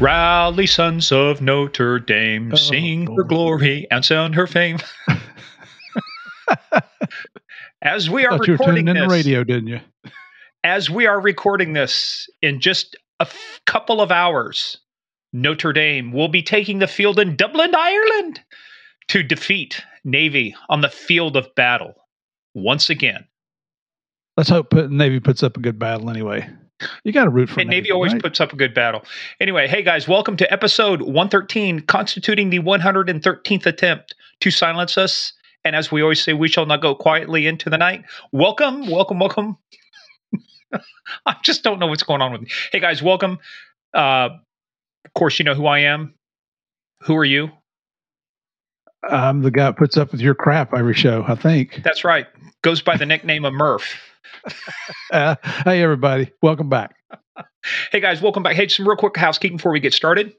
Rally, sons of Notre Dame, Oh, sing oh, her oh. glory and sound her fame. as we are recording this, the radio, didn't you? as we are recording this in just a f- couple of hours, Notre Dame will be taking the field in Dublin, Ireland, to defeat Navy on the field of battle once again. Let's hope Navy puts up a good battle anyway. You got to root for And Navy always right? puts up a good battle. Anyway, hey guys, welcome to episode 113, constituting the 113th attempt to silence us. And as we always say, we shall not go quietly into the night. Welcome, welcome, welcome. I just don't know what's going on with me. Hey guys, welcome. Uh, of course, you know who I am. Who are you? I'm the guy that puts up with your crap every show. I think. That's right. Goes by the nickname of Murph. Uh, hey, everybody, welcome back. Hey guys, welcome back. Hey, some real quick housekeeping before we get started.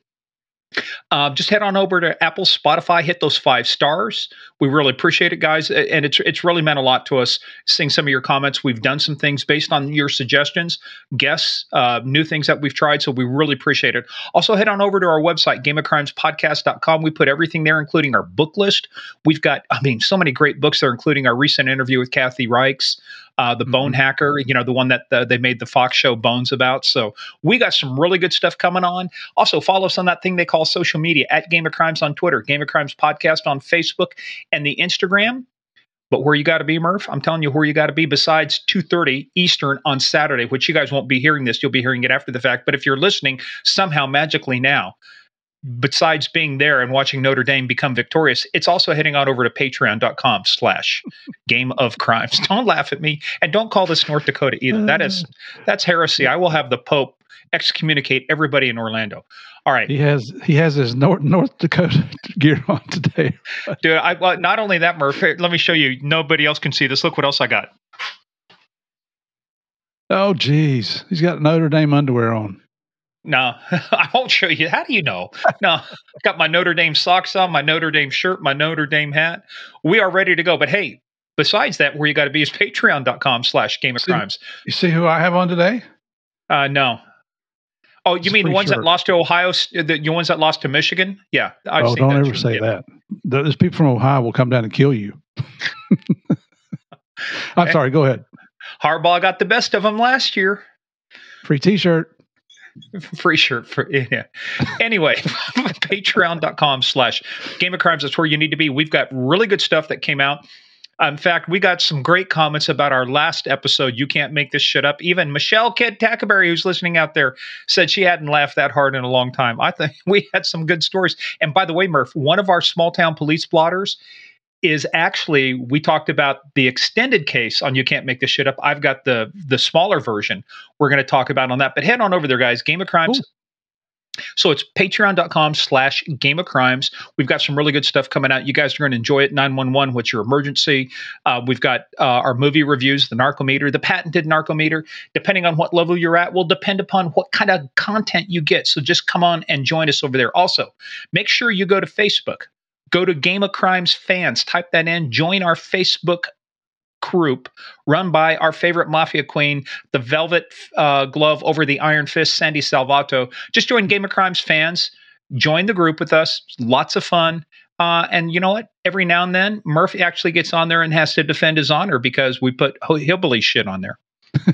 Uh, just head on over to Apple, Spotify, hit those five stars. We really appreciate it, guys, and it's it's really meant a lot to us seeing some of your comments. We've done some things based on your suggestions, guests, uh, new things that we've tried, so we really appreciate it. Also, head on over to our website, gameofcrimespodcast.com. We put everything there, including our book list. We've got, I mean, so many great books there, including our recent interview with Kathy Reichs, uh, the Bone Mhm. Hacker, you know, the one that uh, they made the Fox show Bones about. So we got some really good stuff coming on. Also, follow us on that thing they call social media at Game of Crimes on Twitter, Game of Crimes Podcast on Facebook, and the Instagram. But where you got to be, Murph, I'm telling you where you got to be. Besides 2:30 Eastern on Saturday, which you guys won't be hearing this, you'll be hearing it after the fact. But if you're listening somehow magically now, besides being there and watching Notre Dame become victorious, it's also heading on over to patreon.com slash game of crimes. Don't laugh at me and don't call this North Dakota either. That is uh. that's heresy. I will have the Pope excommunicate everybody in Orlando. All right. He has he has his North North Dakota gear on today. Dude, I well, not only that, Murph, here, let me show you. Nobody else can see this. Look what else I got. Oh, geez, he's got Notre Dame underwear on. No, I won't show you. How do you know? No, got my Notre Dame socks on, my Notre Dame shirt, my Notre Dame hat. We are ready to go. But hey, besides that, where you got to be is patreon.com slash game of See- crimes. You see who I have on today? Uh, no. Oh, you It's mean the ones that lost to Ohio, the, the ones that lost to Michigan? Yeah. I've oh, don't that ever say Yeah. that. Those people from Ohio will come down and kill you. I'm Okay. sorry. Go ahead. Harbaugh got the best of them last year. Free T-shirt. free shirt for yeah. Anyway, patreon.com slash game of crimes. That's where you need to be. We've got really good stuff that came out. In fact, we got some great comments about our last episode. You can't make this shit up. Even Michelle Kidd Tackerberry, who's listening out there, said she hadn't laughed that hard in a long time. I think we had some good stories. And by the way, Murph, one of our small town police blotters is actually we talked about the extended case on you can't make this shit up. I've got the the smaller version we're going to talk about on that but head on over there guys. Game of crimes. So it's patreon.com slash game of crimes. We've got some really good stuff coming out. You guys are going to enjoy it. 911 what's your emergency? Uh, we've got uh, our movie reviews the narcometer the patented narcometer. Depending on what level you're at will depend upon what kind of content you get. So just come on and join us over there. Also make sure you go to facebook go to Game of Crimes fans, type that in, join our Facebook group run by our favorite mafia queen, the velvet uh, glove over the iron fist, Sandy Salvato. Just join Game of Crimes fans, join the group with us. Lots of fun. Uh, and you know what? Every now and then, Murphy actually gets on there and has to defend his honor because we put hillbilly shit on there.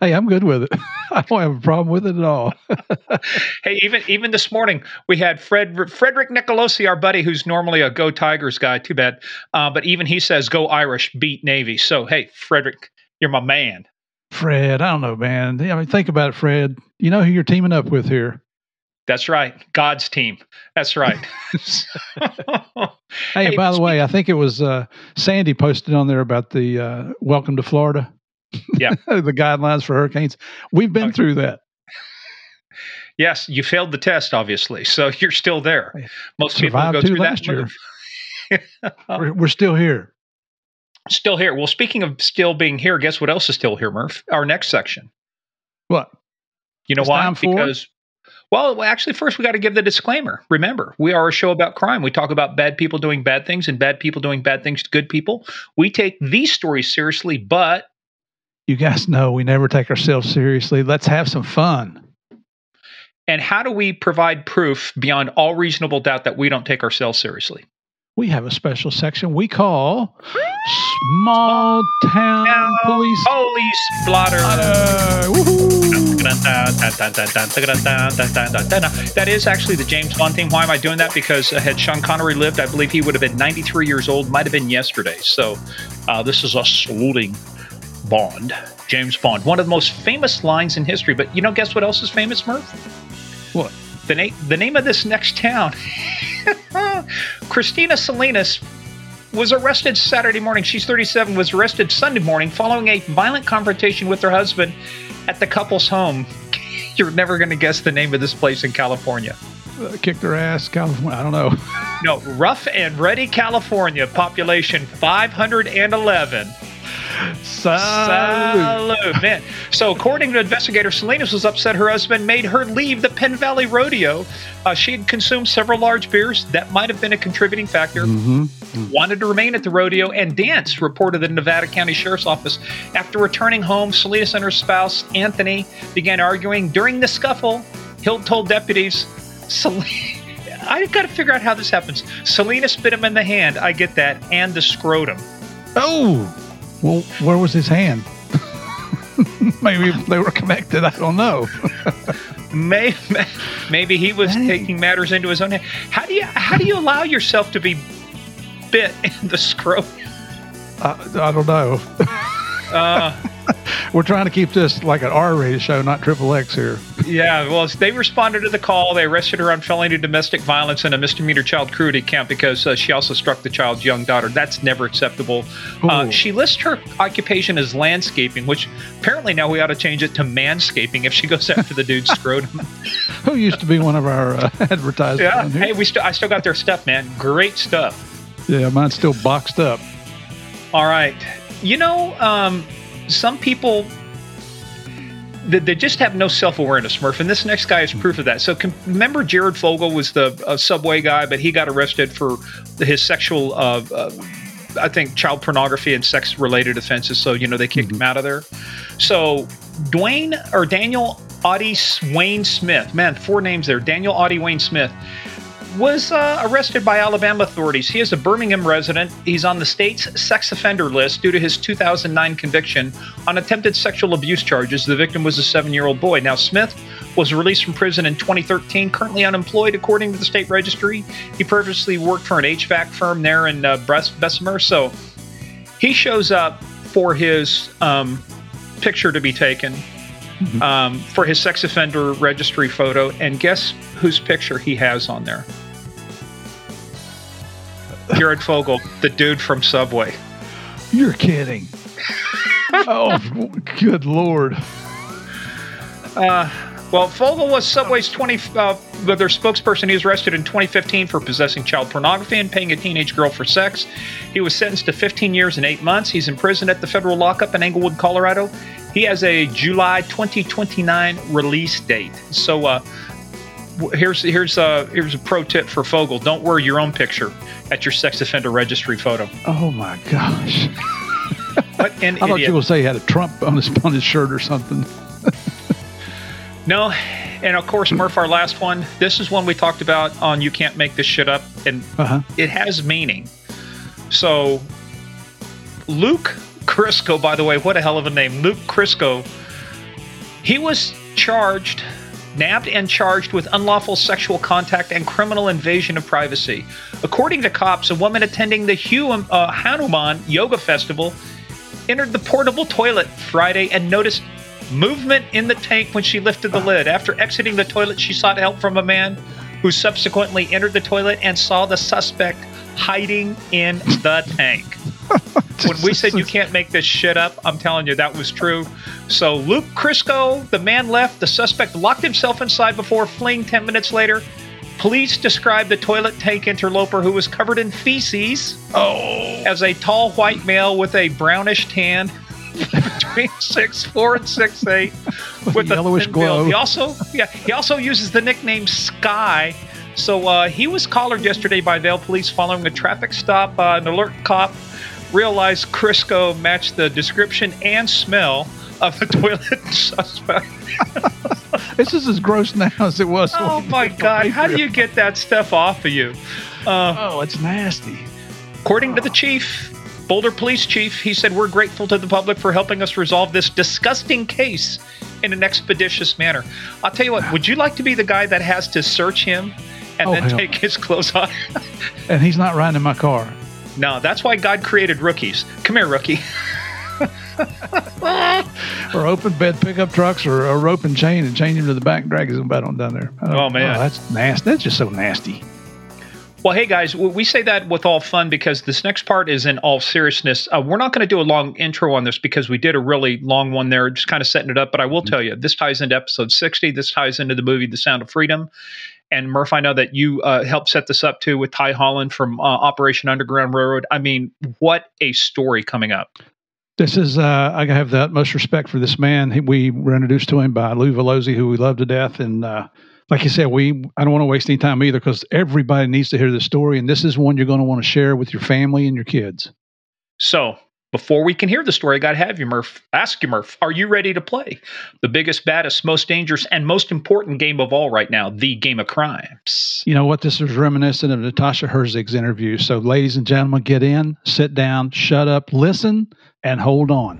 Hey, I'm good with it. I don't have a problem with it at all. Hey, even even this morning we had Fred Frederick Nicolosi, our buddy, who's normally a Go Tigers guy. Too bad, uh, but even he says Go Irish, beat Navy. So hey, Frederick, you're my man. Fred, I don't know, man. I mean, think about it, Fred. You know who you're teaming up with here. That's right, God's team. That's right. Hey, Hey, by the way, I think it was uh, Sandy posted on there about the uh, welcome to Florida. Yeah. the guidelines for hurricanes. We've been Okay. through that. yes, you failed the test, obviously, so you're still there. Most people go through that year. We're, we're still here. Still here. Well, speaking of still being here, guess what else is still here, Murph? Our next section. What? You know It's why? Because well, actually, first we got to give the disclaimer. Remember, we are a show about crime. We talk about bad people doing bad things and bad people doing bad things to good people. We take these stories seriously, but You guys know we never take ourselves seriously. Let's have some fun. And how do we provide proof beyond all reasonable doubt that we don't take ourselves seriously? We have a special section we call Small Town Now, Police. Police blotter. That is actually the James Bond theme. Why am I doing that? Because uh, had Sean Connery lived, I believe he would have been 93 years old. Might have been yesterday. So uh, this is us saluting Bond, James Bond. One of the most famous lines in history. But you know, guess what else is famous, Murph? What? The name the name of this next town. Christina Salinas was arrested Saturday morning. She's 37. Was arrested Sunday morning following a violent confrontation with her husband at the couple's home. You're never going to guess the name of this place in California. Uh, kicked her ass, California. I don't know. No, Rough and Ready, California. Population 511. Salute. Salute, man. So, according to investigators, Salinas was upset her husband made her leave the Penn Valley Rodeo. Uh, she had consumed several large beers. That might have been a contributing factor. Mm-hmm. Wanted to remain at the rodeo and dance, reported the Nevada County Sheriff's Office. After returning home, Salinas and her spouse, Anthony, began arguing. During the scuffle, Hill told deputies, Sal- I got to figure out how this happens. Salinas bit him in the hand. I get that. And the scrotum. Oh, well, where was his hand? Maybe they were connected. I don't know. May, maybe he was Hey. taking matters into his own hand. How do you how do you allow yourself to be bit in the scrotum? I, I don't know. Uh, We're trying to keep this like an R-rated show, not triple X here. Yeah, well, they responded to the call. They arrested her on felony domestic violence and a misdemeanor child cruelty count because uh, she also struck the child's young daughter. That's never acceptable. Uh, she lists her occupation as landscaping, which apparently now we ought to change it to manscaping if she goes after the dude's scrotum. Who used to be one of our uh, advertisers? Yeah, hey, we still I still got their stuff, man. Great stuff. yeah, mine's still boxed up. All right. You know, um, some people they, they just have no self-awareness, Murph, and this next guy is proof of that. So, com- remember, Jared Fogle was the uh, subway guy, but he got arrested for his sexual, uh, uh, I think, child pornography and sex-related offenses. So, you know, they kicked him out of there. So, Dwayne or Daniel Audie Wayne Smith, man, four names there. Daniel Audie Wayne Smith was uh, arrested by Alabama authorities. He is a Birmingham resident. He's on the state's sex offender list due to his 2009 conviction on attempted sexual abuse charges. The victim was a seven year old boy. Now, Smith was released from prison in 2013, currently unemployed, according to the state registry. He previously worked for an HVAC firm there in uh, Bessemer. So he shows up for his um, picture to be taken. Um, for his sex offender registry photo, and guess whose picture he has on there? Jared Fogle, the dude from Subway. You're kidding. oh, good lord. Well, Fogle was Subway's 20, uh, their spokesperson. He was arrested in 2015 for possessing child pornography and paying a teenage girl for sex. He was sentenced to 15 years and eight months. He's in prison at the federal lockup in Englewood, Colorado. He has a July 2029 release date. So, uh, here's here's uh, here's a pro tip for Fogle: Don't wear your own picture at your sex offender registry photo. Oh my gosh. What an I thought idiot! you were say he had a Trump on his on his shirt or something. No, and of course, Murph, our last one. This is one we talked about on "You Can't Make This Shit Up," and Uh huh. it has meaning. So, Luke Crisco, by the way, what a hell of a name, Luke Crisco. He was charged, nabbed, and charged with unlawful sexual contact and criminal invasion of privacy. According to cops, a woman attending the Hu- uh, Hanuman Yoga Festival entered the portable toilet Friday and noticed movement in the tank when she lifted the lid. After exiting the toilet, she sought help from a man who subsequently entered the toilet and saw the suspect hiding in the tank. when we said you can't make this shit up, I'm telling you that was true. So Luke Crisco, the man left. The suspect locked himself inside before fleeing 10 minutes later. Police described the toilet tank interloper who was covered in feces Oh. as a tall white male with a brownish tan between six four and six eight with a yellowish build. glow. He also yeah he also uses the nickname Sky. So uh, he was collared yesterday by Vail Police following a traffic stop. Uh, an alert cop realized Crisco matched the description and smell of the toilet suspect. this is as gross now as it was. Oh my God! How do you get that stuff off of you? Uh, oh, it's nasty. According to the chief, Boulder Police Chief, he said, We're grateful to the public for helping us resolve this disgusting case in an expeditious manner. I'll tell you what, would you like to be the guy that has to search him and oh, then take his clothes off? and he's not riding in my car. No, that's why God created rookies. Come here, rookie. or open bed pickup trucks or a rope and chain and chain him to the back and drag his on down there. Oh, oh man. Oh, that's nasty. That's just so nasty. Well, hey guys, we say that with all fun because this next part is in all seriousness. Uh, we're not going to do a long intro on this because we did a really long one there, just kind of setting it up. But I will mm-hmm. tell you, this ties into episode 60. This ties into the movie The Sound of Freedom. And Murph, I know that you uh, helped set this up too with Tye Holand from uh, Operation Underground Railroad. I mean, what a story coming up. This is, uh, I have the utmost respect for this man. He, we were introduced to him by Lou Velosi, who we love to death. And, uh, like you said, we I don't want to waste any time either because everybody needs to hear this story, and this is one you're going to want to share with your family and your kids. So before we can hear the story, to have you, Murph. Ask you, Murph, are you ready to play the biggest, baddest, most dangerous, and most important game of all right now, the game of crimes? You know what? This is reminiscent of Natasha Herzig's interview. So, ladies and gentlemen, get in, sit down, shut up, listen, and hold on.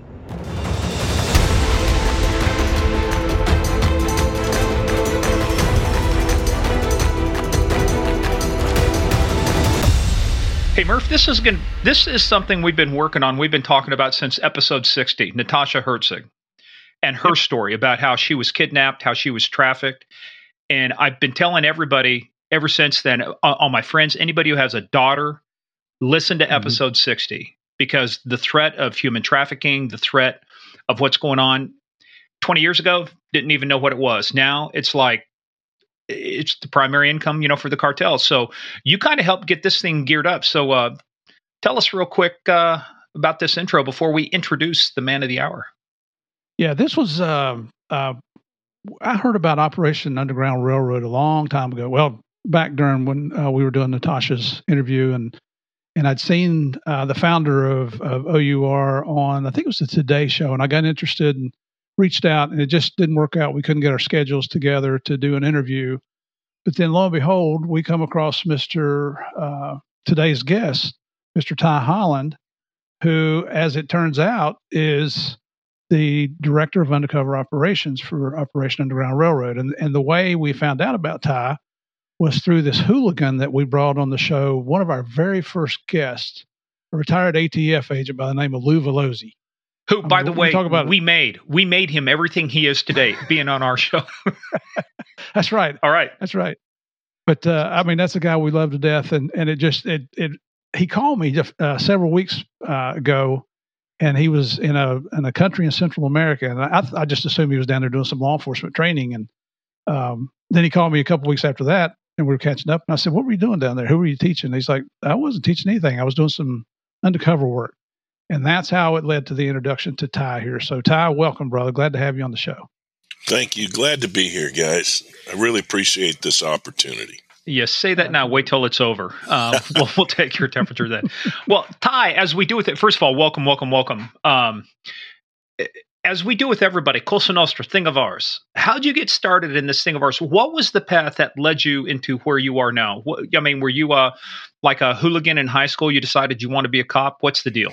Hey Murph, this is going this is something we've been working on. We've been talking about since episode 60, Natasha Herzig and her story about how she was kidnapped, how she was trafficked. And I've been telling everybody ever since then, uh, all my friends, anybody who has a daughter, listen to mm-hmm. episode 60 because the threat of human trafficking, the threat of what's going on 20 years ago, didn't even know what it was. Now it's like it's the primary income, you know, for the cartel. So you kind of helped get this thing geared up. So uh, tell us real quick uh, about this intro before we introduce the man of the hour. Yeah, this was. Uh, uh, I heard about Operation Underground Railroad a long time ago. Well, back during when uh, we were doing Natasha's interview, and and I'd seen uh, the founder of, of OUR on I think it was the Today Show, and I got interested and reached out and it just didn't work out. We couldn't get our schedules together to do an interview. But then lo and behold, we come across Mr. Uh, today's guest, Mr. Tye Holand, who, as it turns out, is the director of undercover operations for Operation Underground Railroad. And, and the way we found out about Tye was through this hooligan that we brought on the show, one of our very first guests, a retired ATF agent by the name of Lou Velosi. Who, by the way, talk about we made we made him everything he is today, being on our show. that's right. All right. That's right. But uh, I mean, that's a guy we love to death, and and it just it it he called me just, uh, several weeks uh, ago, and he was in a in a country in Central America, and I, I just assumed he was down there doing some law enforcement training, and um, then he called me a couple weeks after that, and we were catching up, and I said, "What were you doing down there? Who were you teaching?" And he's like, "I wasn't teaching anything. I was doing some undercover work." And that's how it led to the introduction to Tye here. So, Tye, welcome, brother. Glad to have you on the show. Thank you. Glad to be here, guys. I really appreciate this opportunity. Yes, say that now. Wait till it's over. Uh, we'll, we'll, take your temperature then. Well, Tye, as we do with it, first of all, welcome, welcome, welcome. Um, as we do with everybody, Cosa Nostra, thing of ours. How did you get started in this thing of ours? What was the path that led you into where you are now? What, I mean, were you uh, like a hooligan in high school? You decided you want to be a cop. What's the deal?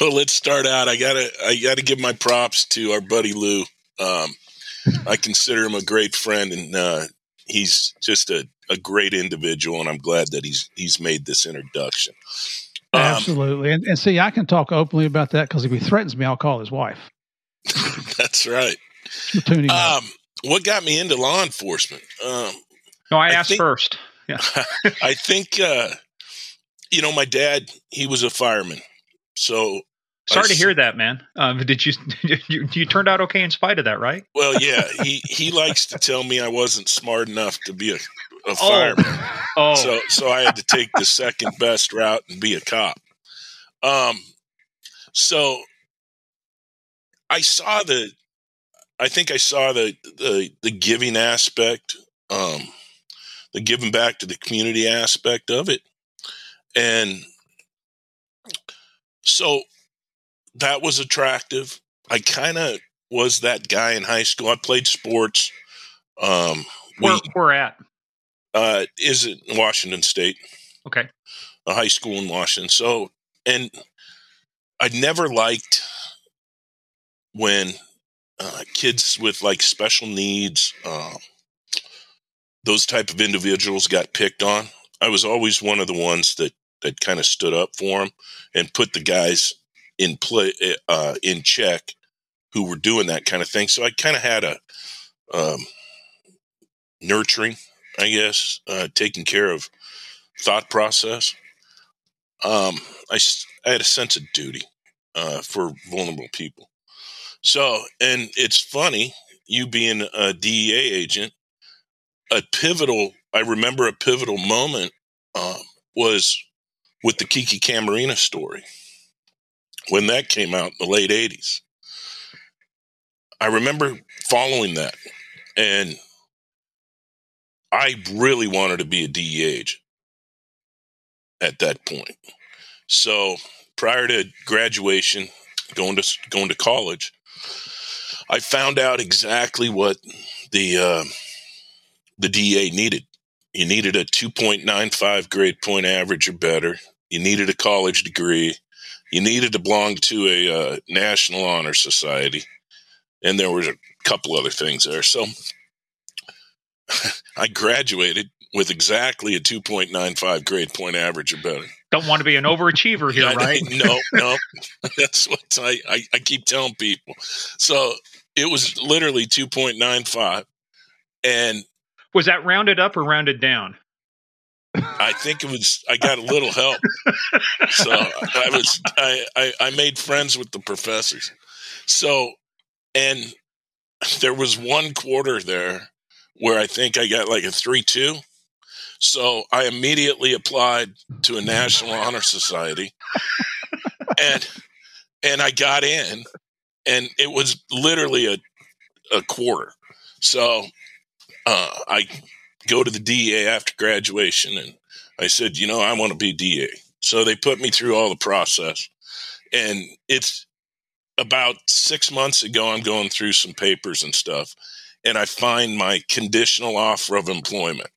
Well, let's start out. I gotta I gotta give my props to our buddy Lou. Um, I consider him a great friend, and uh, he's just a, a great individual. And I'm glad that he's he's made this introduction. Um, Absolutely, and, and see, I can talk openly about that because if he threatens me, I'll call his wife. that's right. Um, what got me into law enforcement? Um, no, I, I asked think, first. Yeah, I think uh, you know my dad. He was a fireman, so Sorry to hear that, man. Um, did you, you you turned out okay in spite of that, right? Well, yeah. He he likes to tell me I wasn't smart enough to be a, a oh. fireman. Oh. So so I had to take the second best route and be a cop. Um. So I saw the. I think I saw the the the giving aspect, um, the giving back to the community aspect of it, and so that was attractive. I kind of was that guy in high school. I played sports. Um, where, we, where at? Uh, is it Washington State? Okay. A high school in Washington. So, and I never liked when uh, kids with like special needs, um, those type of individuals got picked on. I was always one of the ones that that kind of stood up for him and put the guys in play uh, in check who were doing that kind of thing. So I kind of had a um, nurturing, I guess, uh, taking care of thought process. Um, I, I had a sense of duty uh, for vulnerable people. So, and it's funny, you being a DEA agent, a pivotal, I remember a pivotal moment um, was with the Kiki Camarena story when that came out in the late 80s. I remember following that and I really wanted to be a agent at that point. So prior to graduation, going to going to college, I found out exactly what the uh, the DEA needed. You needed a 2.95 grade point average or better. You needed a college degree. You needed to belong to a uh, national honor society, and there was a couple other things there. So I graduated with exactly a 2.95 grade point average or better. Don't want to be an overachiever here, right? no, no. That's what I, I, I keep telling people. So it was literally 2.95. And was that rounded up or rounded down? I think it was. I got a little help, so I was. I, I, I made friends with the professors. So, and there was one quarter there where I think I got like a three two. So I immediately applied to a National Honor Society, and and I got in, and it was literally a a quarter. So uh, I go to the DEA after graduation, and I said, you know, I want to be DA. So they put me through all the process, and it's about six months ago. I'm going through some papers and stuff, and I find my conditional offer of employment.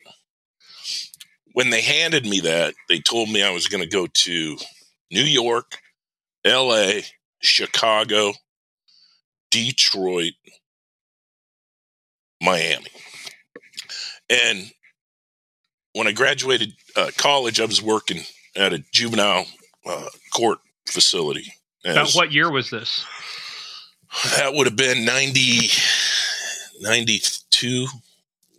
When they handed me that, they told me I was going to go to New York, L.A., Chicago, Detroit, Miami. And when I graduated uh, college, I was working at a juvenile uh, court facility. Now, what year was this? That would have been 90, 92,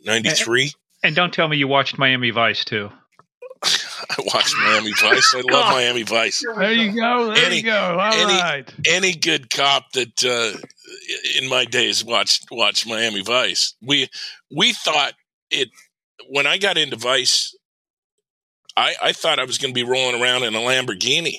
93. And, and don't tell me you watched Miami Vice too. I watched Miami Vice. I love Miami Vice. There you go. There any, you go. All any, right. any, good cop that uh, in my days watched watched Miami Vice. We we thought it when I got into Vice. I, I thought I was going to be rolling around in a Lamborghini.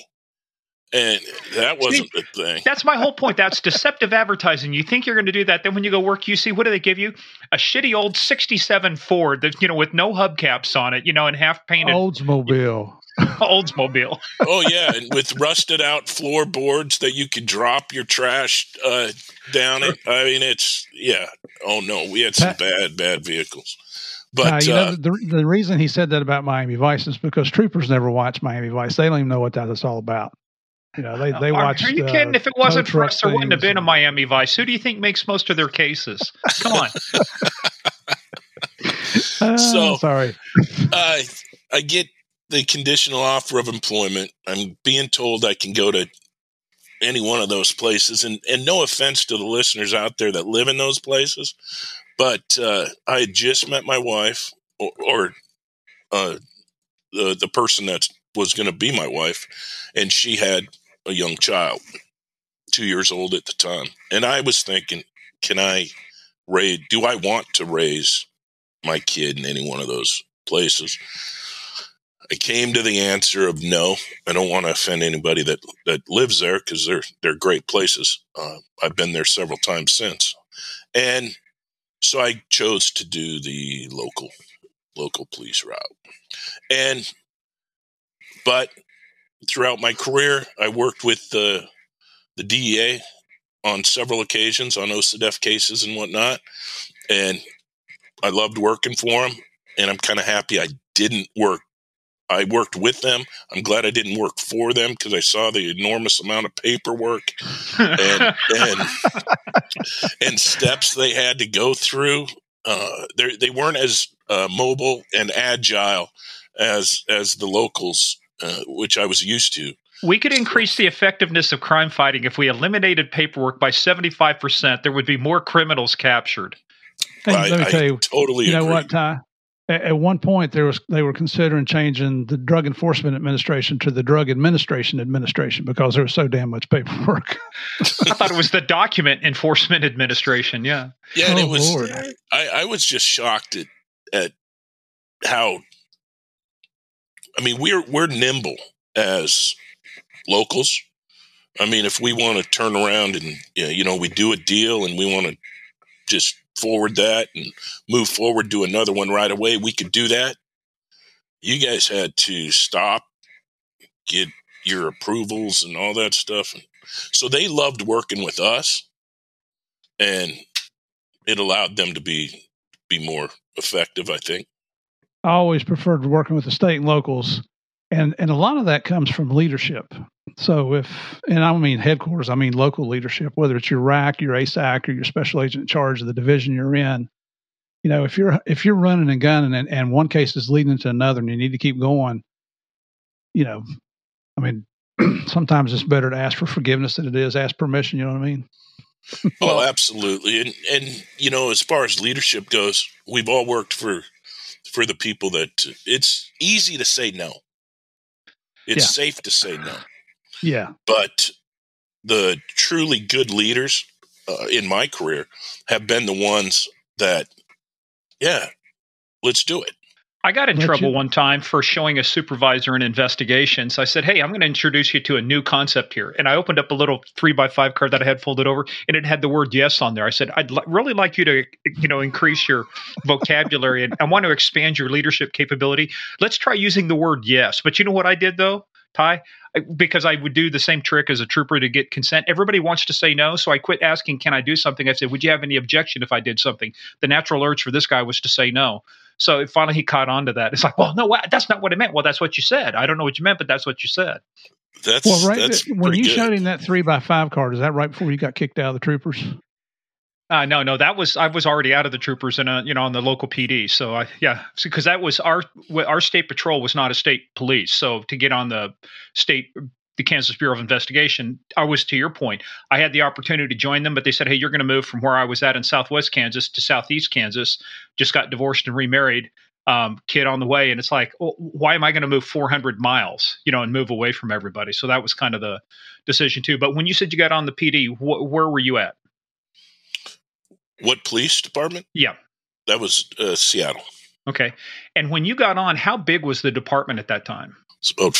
And that wasn't see, the thing. That's my whole point. That's deceptive advertising. You think you're going to do that, then when you go work you see what do they give you? A shitty old '67 Ford that you know with no hubcaps on it, you know, and half painted Oldsmobile. Oldsmobile. oh yeah, and with rusted out floorboards that you could drop your trash uh, down it. I mean, it's yeah. Oh no, we had some bad bad vehicles. But you uh, know, the, the reason he said that about Miami Vice is because troopers never watch Miami Vice. They don't even know what that is all about. You know, they they watch. Are you uh, kidding? If it wasn't for us, there wouldn't have been a Miami Vice. Who do you think makes most of their cases? Come on. uh, so sorry. Uh, I get the conditional offer of employment. I'm being told I can go to any one of those places, and and no offense to the listeners out there that live in those places, but uh, I had just met my wife, or, or uh, the the person that was going to be my wife, and she had a young child, two years old at the time, and I was thinking, can I raise? Do I want to raise my kid in any one of those places? I came to the answer of no. I don't want to offend anybody that that lives there because they're they're great places. Uh, I've been there several times since, and so I chose to do the local local police route. And but throughout my career, I worked with the the DEA on several occasions on OCDF cases and whatnot, and I loved working for them. And I'm kind of happy I didn't work. I worked with them. I'm glad I didn't work for them because I saw the enormous amount of paperwork and and, and steps they had to go through. Uh, they weren't as uh, mobile and agile as as the locals, uh, which I was used to. We could increase the effectiveness of crime fighting if we eliminated paperwork by 75%. There would be more criminals captured. I, let me tell you, totally. You know agree. what, Tye? At, at one point, there was they were considering changing the Drug Enforcement Administration to the Drug Administration Administration because there was so damn much paperwork. I thought it was the Document Enforcement Administration. Yeah, yeah. Oh, it was. Lord. I, I was just shocked at at how. I mean, we're we're nimble as locals. I mean, if we want to turn around and you know we do a deal and we want to just forward that and move forward do another one right away, we could do that. You guys had to stop, get your approvals and all that stuff. So they loved working with us, and it allowed them to be be more effective. I think. I always preferred working with the state and locals and and a lot of that comes from leadership. So if and I don't mean headquarters, I mean local leadership, whether it's your RAC, your ASAC, or your special agent in charge of the division you're in. You know, if you're if you're running and gunning and, and one case is leading to another and you need to keep going, you know, I mean, sometimes it's better to ask for forgiveness than it is ask permission. You know what I mean? Oh, well, absolutely, and and you know, as far as leadership goes, we've all worked for for the people that it's easy to say no it's yeah. safe to say no. Yeah. But the truly good leaders uh, in my career have been the ones that, yeah, let's do it. I got in Let trouble you. one time for showing a supervisor an investigation. So I said, Hey, I'm going to introduce you to a new concept here. And I opened up a little three by five card that I had folded over and it had the word yes on there. I said, I'd li- really like you to, you know, increase your vocabulary and I want to expand your leadership capability. Let's try using the word yes. But you know what I did though? Tye, because I would do the same trick as a trooper to get consent. Everybody wants to say no, so I quit asking, "Can I do something?" I said, "Would you have any objection if I did something?" The natural urge for this guy was to say no. So finally, he caught on to that. It's like, well, no, that's not what I meant. Well, that's what you said. I don't know what you meant, but that's what you said. That's well, right. That's when you good. showed him that three by five card, is that right before you got kicked out of the troopers? Uh, no, no, that was I was already out of the troopers and uh, you know on the local PD. So I yeah, because that was our our state patrol was not a state police. So to get on the state the Kansas Bureau of Investigation, I was to your point. I had the opportunity to join them, but they said, "Hey, you're going to move from where I was at in Southwest Kansas to Southeast Kansas. Just got divorced and remarried, um, kid on the way." And it's like, well, why am I going to move 400 miles, you know, and move away from everybody? So that was kind of the decision too. But when you said you got on the PD, wh- where were you at? What police department? Yeah. That was uh, Seattle. Okay. And when you got on, how big was the department at that time? It's about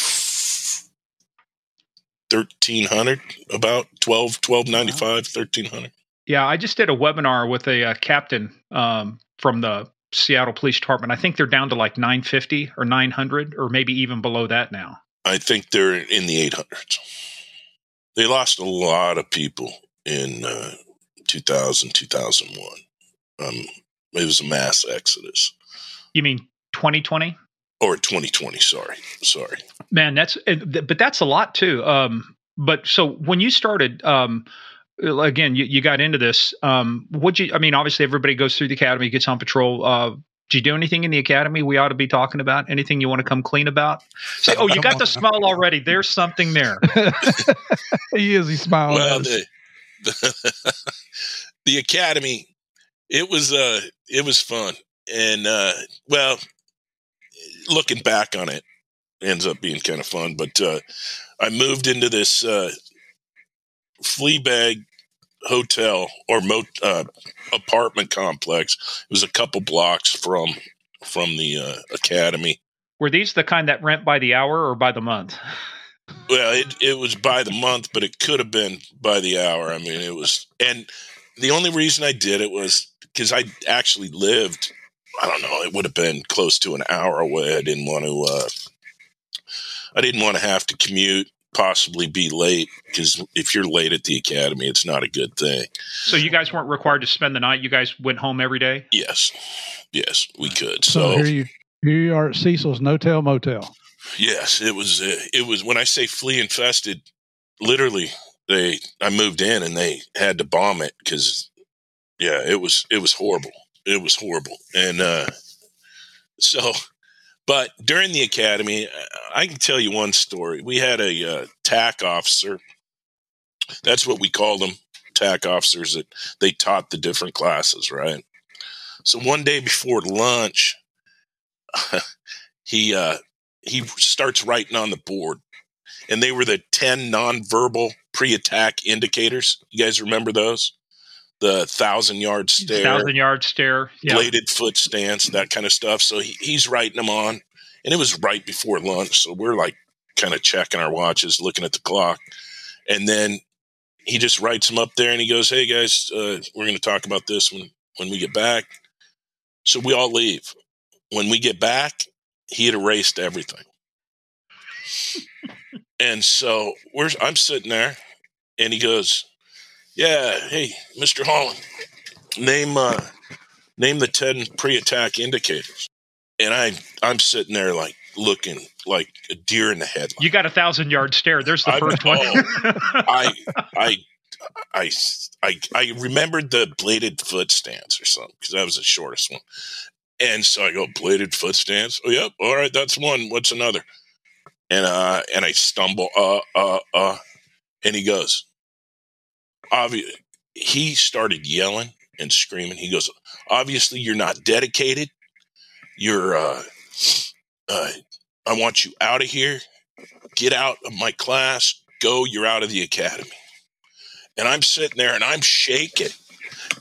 1300 about 12 1295 wow. 1300 yeah i just did a webinar with a, uh, captain um, from the seattle police department i think they're down to like 950 or 900 or maybe even below that now i think they're in the 800s they lost a lot of people in uh, 2000, 2001. Um, it was a mass exodus. You mean 2020? Or 2020, sorry. Sorry. Man, that's, but that's a lot too. Um, but so when you started, um, again, you, you got into this. Um, would you, I mean, obviously everybody goes through the academy, gets on patrol. Uh, did you do anything in the academy we ought to be talking about? Anything you want to come clean about? Say, oh, you got the smile already. There's something there. he is. He smiling. Well, the, the, academy, it was uh, it was fun, and uh, well, looking back on it, ends up being kind of fun. But uh, I moved into this uh, flea bag hotel or mo- uh, apartment complex. It was a couple blocks from from the uh, academy. Were these the kind that rent by the hour or by the month? Well, it it was by the month, but it could have been by the hour. I mean, it was, and the only reason I did it was because I actually lived. I don't know. It would have been close to an hour away. I didn't want to. Uh, I didn't want to have to commute possibly be late because if you're late at the academy, it's not a good thing. So you guys weren't required to spend the night. You guys went home every day. Yes, yes, we could. So, so here you here you are at Cecil's No Tell Motel. Yes, it was. Uh, it was when I say flea infested. Literally, they I moved in and they had to bomb it because, yeah, it was it was horrible. It was horrible, and uh, so but during the academy, I can tell you one story. We had a uh, TAC officer. That's what we called them, TAC officers. That they taught the different classes, right? So one day before lunch, he uh, he starts writing on the board, and they were the ten nonverbal pre-attack indicators. You guys remember those? The thousand yard stare, thousand yard stare, yeah. bladed foot stance, that kind of stuff. So he, he's writing them on, and it was right before lunch. So we're like kind of checking our watches, looking at the clock, and then he just writes them up there, and he goes, "Hey guys, uh, we're going to talk about this when when we get back." So we all leave. When we get back, he had erased everything. and so we're I'm sitting there, and he goes, yeah, hey, Mr. Holand, name uh, name the ten pre-attack indicators. And I I'm sitting there like looking like a deer in the headlights. You got a thousand yard stare. There's the I, first one. I I I I I remembered the bladed foot stance or something because that was the shortest one. And so I go bladed foot stance. Oh, yep. All right, that's one. What's another? And uh, and I stumble. Uh, uh, uh. And he goes, obvi- he started yelling and screaming. He goes, obviously you're not dedicated. You're, uh, uh, I want you out of here. Get out of my class. Go. You're out of the academy. And I'm sitting there and I'm shaking.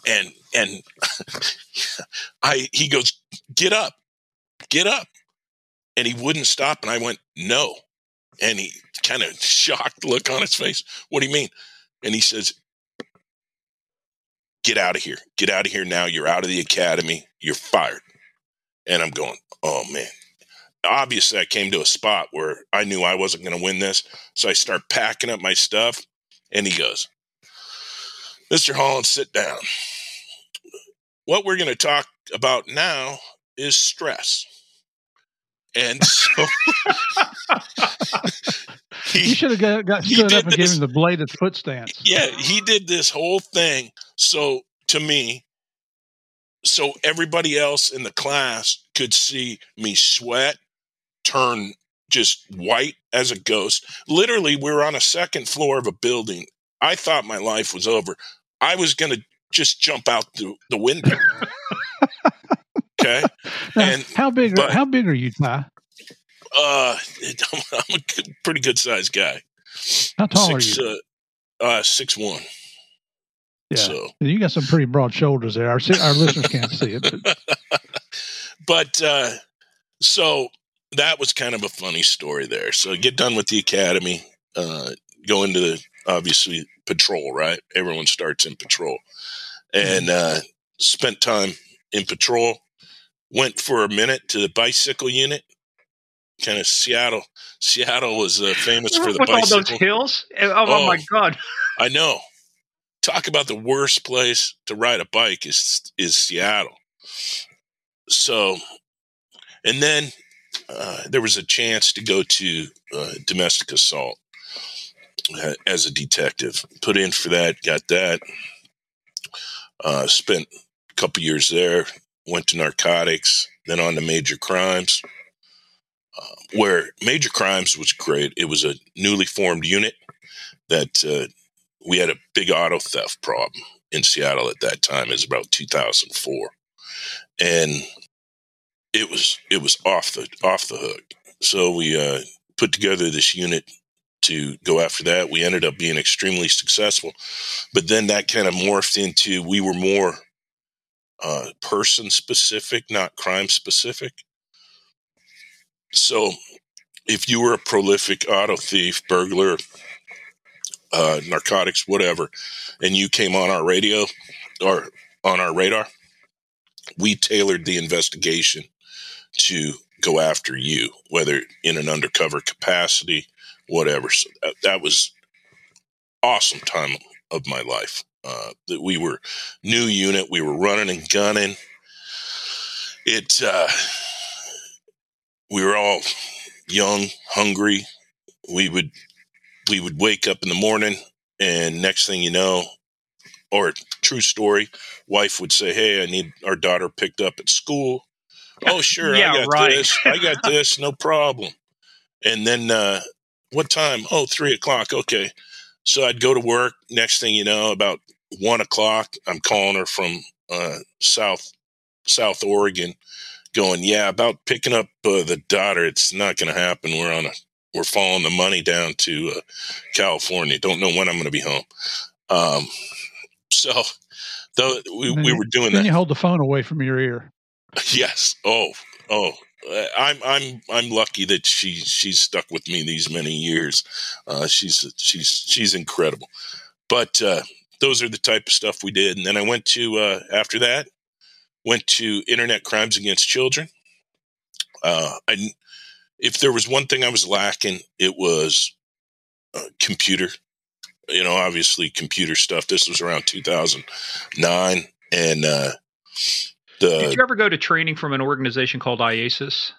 And, and I, he goes, get up, get up. And he wouldn't stop. And I went, no. And he kind of shocked look on his face. What do you mean? And he says, get out of here. Get out of here now. You're out of the academy. You're fired. And I'm going, oh man. Obviously, I came to a spot where I knew I wasn't going to win this. So I start packing up my stuff. And he goes, Mr. Holand, sit down. What we're going to talk about now is stress. And so he, you should have got, got stood up and this, given the bladed foot stance. Yeah, he did this whole thing. So to me, so everybody else in the class could see me sweat, turn just white as a ghost. Literally, we were on a second floor of a building. I thought my life was over. I was going to just jump out the, the window. okay. Now, and how big? But, how big are you, Tye? Uh, I'm a pretty good sized guy. How tall six, are you? Uh, uh, six one. Yeah, so. you got some pretty broad shoulders there. Our our listeners can't see it, but, but uh, so that was kind of a funny story there. So get done with the academy, uh, go into the obviously patrol. Right, everyone starts in patrol, and mm-hmm. uh, spent time in patrol. Went for a minute to the bicycle unit kind of Seattle. Seattle was uh, famous for the With bicycle. all those hills. Oh, oh, oh, my god! I know. Talk about the worst place to ride a bike is is Seattle. So, and then uh, there was a chance to go to uh, domestic assault uh, as a detective. Put in for that, got that. Uh, spent a couple years there. Went to narcotics, then on to major crimes where major crimes was great. It was a newly formed unit that uh, we had a big auto theft problem in Seattle at that time. It was about 2004, and it was it was off the off the hook. So we uh, put together this unit to go after that. We ended up being extremely successful, but then that kind of morphed into we were more uh, person specific, not crime specific. So, if you were a prolific auto thief, burglar, uh, narcotics, whatever, and you came on our radio or on our radar, we tailored the investigation to go after you, whether in an undercover capacity, whatever. So that, that was awesome time of my life. Uh, that we were new unit, we were running and gunning. It, uh, we were all young, hungry. We would we would wake up in the morning, and next thing you know, or true story, wife would say, "Hey, I need our daughter picked up at school." oh, sure, yeah, I got right. this. I got this, no problem. And then uh, what time? Oh, three o'clock. Okay. So I'd go to work. Next thing you know, about one o'clock, I'm calling her from uh, South South Oregon, going, yeah, about picking up uh, the daughter. It's not going to happen. We're on a we're following the money down to uh, California. Don't know when I'm going to be home. Um, so though we, we were doing that. you hold the phone away from your ear. Yes. Oh, oh. I'm I'm I'm lucky that she she's stuck with me these many years. Uh, she's she's she's incredible. But uh, those are the type of stuff we did. And then I went to uh, after that went to Internet Crimes Against Children. Uh, I if there was one thing I was lacking, it was uh, computer. You know, obviously computer stuff. This was around 2009, and uh, the, Did you ever go to training from an organization called IACIS?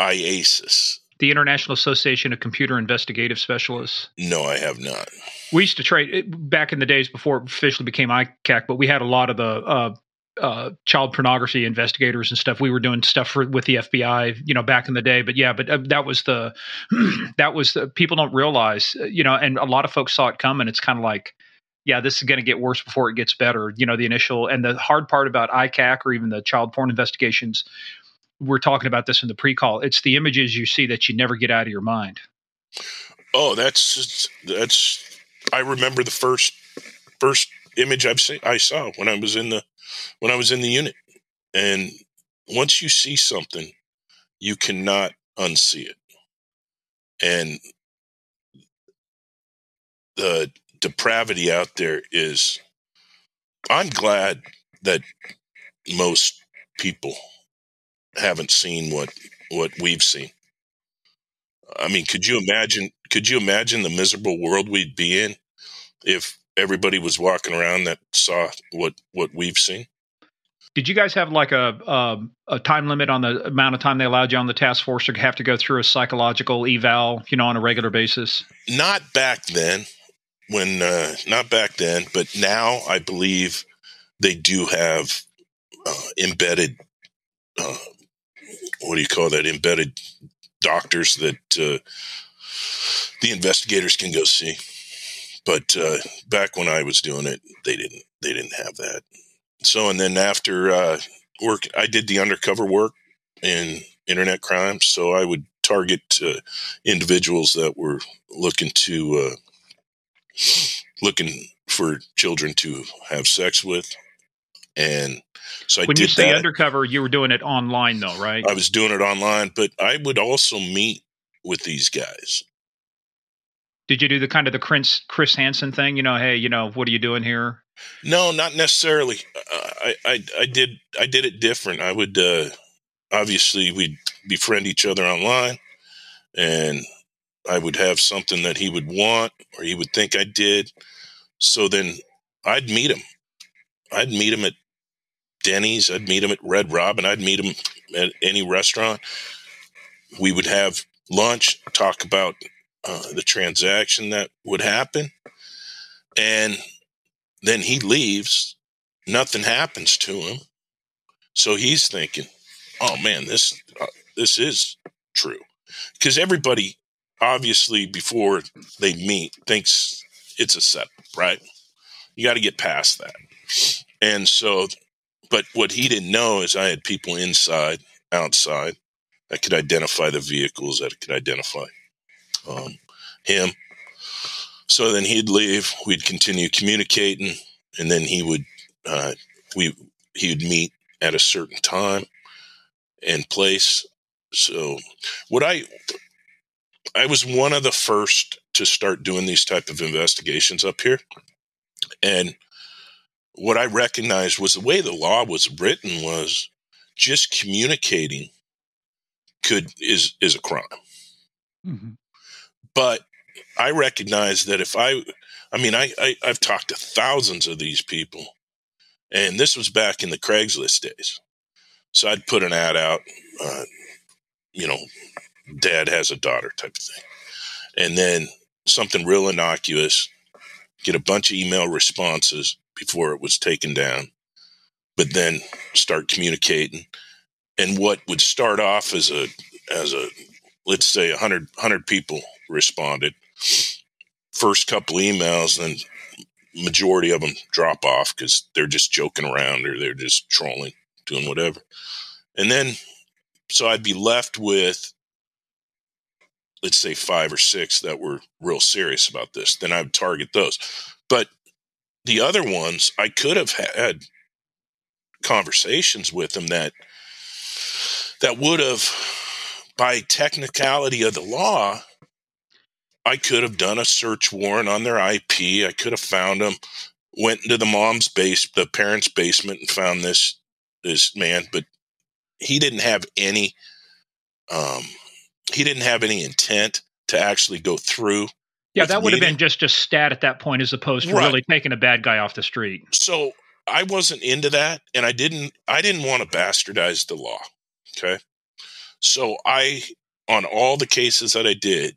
IACIS. The International Association of Computer Investigative Specialists. No, I have not. We used to train back in the days before it officially became ICAC, but we had a lot of the uh, uh, child pornography investigators and stuff. We were doing stuff for, with the FBI, you know, back in the day. But yeah, but uh, that was the that was the people don't realize, uh, you know, and a lot of folks saw it coming. It's kind of like, yeah, this is going to get worse before it gets better. You know, the initial and the hard part about ICAC or even the child porn investigations. We're talking about this in the pre-call. It's the images you see that you never get out of your mind. Oh, that's that's. I remember the first first image I've seen I saw when I was in the when I was in the unit. And once you see something, you cannot unsee it. And the depravity out there is, I'm glad that most people haven't seen what what we've seen. I mean, could you imagine? Could you imagine the miserable world we'd be in if everybody was walking around that saw what what we've seen. Did you guys have like a, a, a time limit on the amount of time they allowed you on the task force to have to go through a psychological eval, you know, on a regular basis? Not back then, when uh, not back then, but now I believe they do have uh, embedded. Uh, what do you call that? Embedded doctors that uh, the investigators can go see. But uh, back when I was doing it, they didn't they didn't have that. So and then after uh, work, I did the undercover work in internet crimes. So I would target uh, individuals that were looking to uh, looking for children to have sex with, and so I when you say that. undercover, you were doing it online though, right? I was doing it online, but I would also meet with these guys did you do the kind of the Chris Chris Hansen thing? You know, hey, you know, what are you doing here? No, not necessarily. I, I I did I did it different. I would uh, obviously we'd befriend each other online, and I would have something that he would want or he would think I did. So then I'd meet him. I'd meet him at Denny's. I'd meet him at Red Robin. I'd meet him at any restaurant. We would have lunch, talk about uh, the transaction that would happen. And then he leaves, nothing happens to him. So he's thinking, oh man, this, uh, this is true. Because everybody, obviously, before they meet, thinks it's a setup, right? You got to get past that. And so, but what he didn't know is I had people inside, outside that could identify the vehicles, that could identify um, him. So then he'd leave. We'd continue communicating, and then he would uh, we he would meet at a certain time and place. So what I I was one of the first to start doing these type of investigations up here, and what I recognized was the way the law was written was just communicating could is is a crime. Mm-hmm. But I recognize that if I, I mean, I, I I've talked to thousands of these people, and this was back in the Craigslist days. So I'd put an ad out, uh, you know, dad has a daughter type of thing, and then something real innocuous, get a bunch of email responses before it was taken down, but then start communicating. And what would start off as a as a let's say 100, 100 people responded first couple emails then majority of them drop off because they're just joking around or they're just trolling doing whatever. And then so i'd be left with let's say five or six that were real serious about this then i would target those. But the other ones i could have had conversations with them that that would have by technicality of the law, I could have done a search warrant on their IP. I could have found them, went into the mom's base, the parents' basement, and found this this man. But he didn't have any, um, he didn't have any intent to actually go through. Yeah, that would meeting. have been just a stat at that point, as opposed to right. really taking a bad guy off the street. So I wasn't into that, and I didn't. I didn't want to bastardize the law. Okay, so I, on all the cases that I did,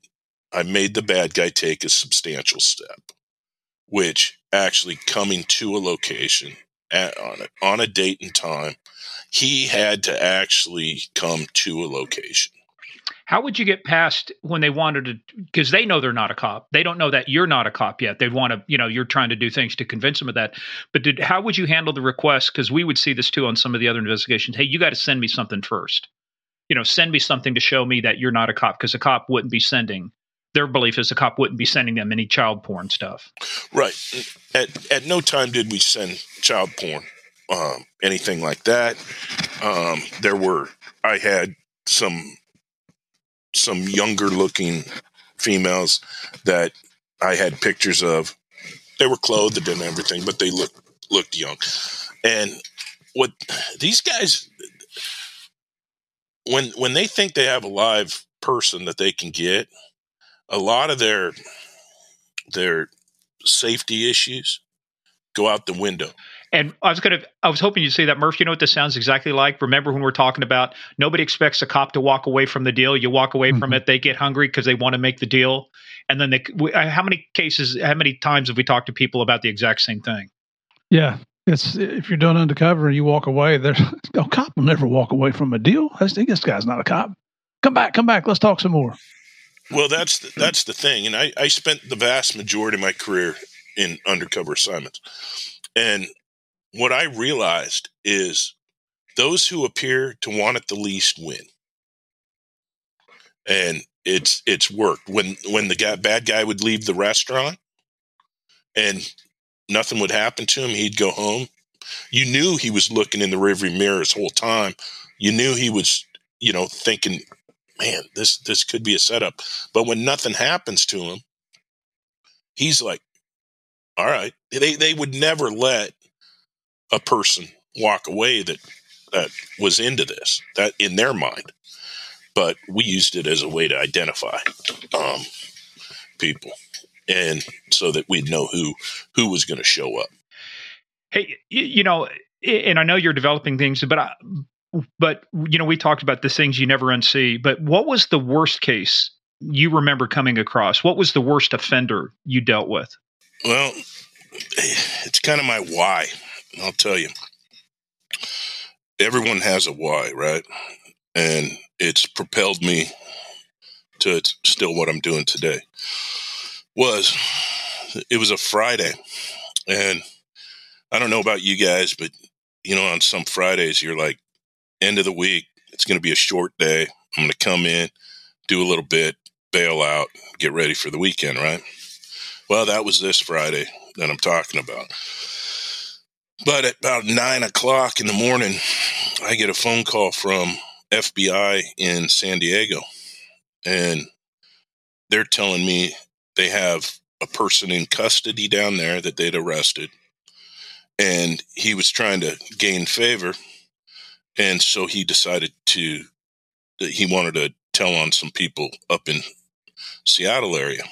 I made the bad guy take a substantial step, which actually coming to a location at, on, a, on a date and time, he had to actually come to a location. How would you get past when they wanted to? Because they know they're not a cop. They don't know that you're not a cop yet. They want to, you know, you're trying to do things to convince them of that. But did how would you handle the request? Because we would see this too on some of the other investigations. Hey, you got to send me something first you know, send me something to show me that you're not a cop because a cop wouldn't be sending. Their belief is the cop wouldn't be sending them any child porn stuff. Right. At at no time did we send child porn, um, anything like that. Um, there were I had some some younger looking females that I had pictures of. They were clothed and everything, but they looked looked young. And what these guys when when they think they have a live person that they can get, a lot of their their safety issues go out the window. And I was gonna I was hoping you'd say that, Murph. You know what this sounds exactly like? Remember when we are talking about nobody expects a cop to walk away from the deal. You walk away mm-hmm. from it, they get hungry because they want to make the deal. And then they how many cases, how many times have we talked to people about the exact same thing? Yeah, it's if you're doing undercover and you walk away, there's a cop will never walk away from a deal. This guy's not a cop. Come back, come back. Let's talk some more. Well, that's the, that's the thing, and I, I spent the vast majority of my career in undercover assignments, and what I realized is those who appear to want it the least win, and it's it's worked. When when the guy, bad guy would leave the restaurant, and nothing would happen to him. He'd go home. You knew he was looking in the rearview mirror his whole time. You knew he was, you know, thinking, man, this this could be a setup. But when nothing happens to him, he's like, all right. They they would never let a person walk away that that was into this that in their mind. But we used it as a way to identify um, people and so that we'd know who who was going to show up. Hey, you know, and I know you're developing things, but I, but you know, we talked about the things you never unsee. But what was the worst case you remember coming across? What was the worst offender you dealt with? Well, it's kind of my why. I'll tell you. Everyone has a why, right? And it's propelled me to still what I'm doing today was it was a Friday, and I don't know about you guys, but you know, on some Fridays you're like, end of the week, it's going to be a short day. I'm going to come in, do a little bit, bail out, get ready for the weekend, right? Well, that was this Friday that I'm talking about. But at about nine o'clock in the morning, I get a phone call from FBI in San Diego, and they're telling me they have a person in custody down there that they'd arrested, and he was trying to gain favor, and so he decided to that he wanted to tell on some people up in Seattle area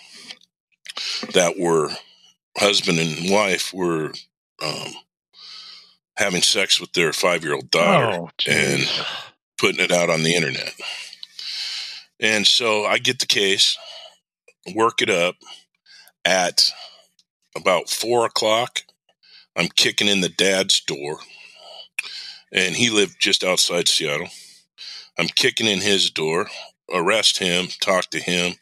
that were husband and wife were um, having sex with their five year old daughter oh, and putting it out on the internet. And so I get the case, work it up at about four o'clock. I'm kicking in the dad's door, and he lived just outside Seattle. I'm kicking in his door, arrest him, talk to him.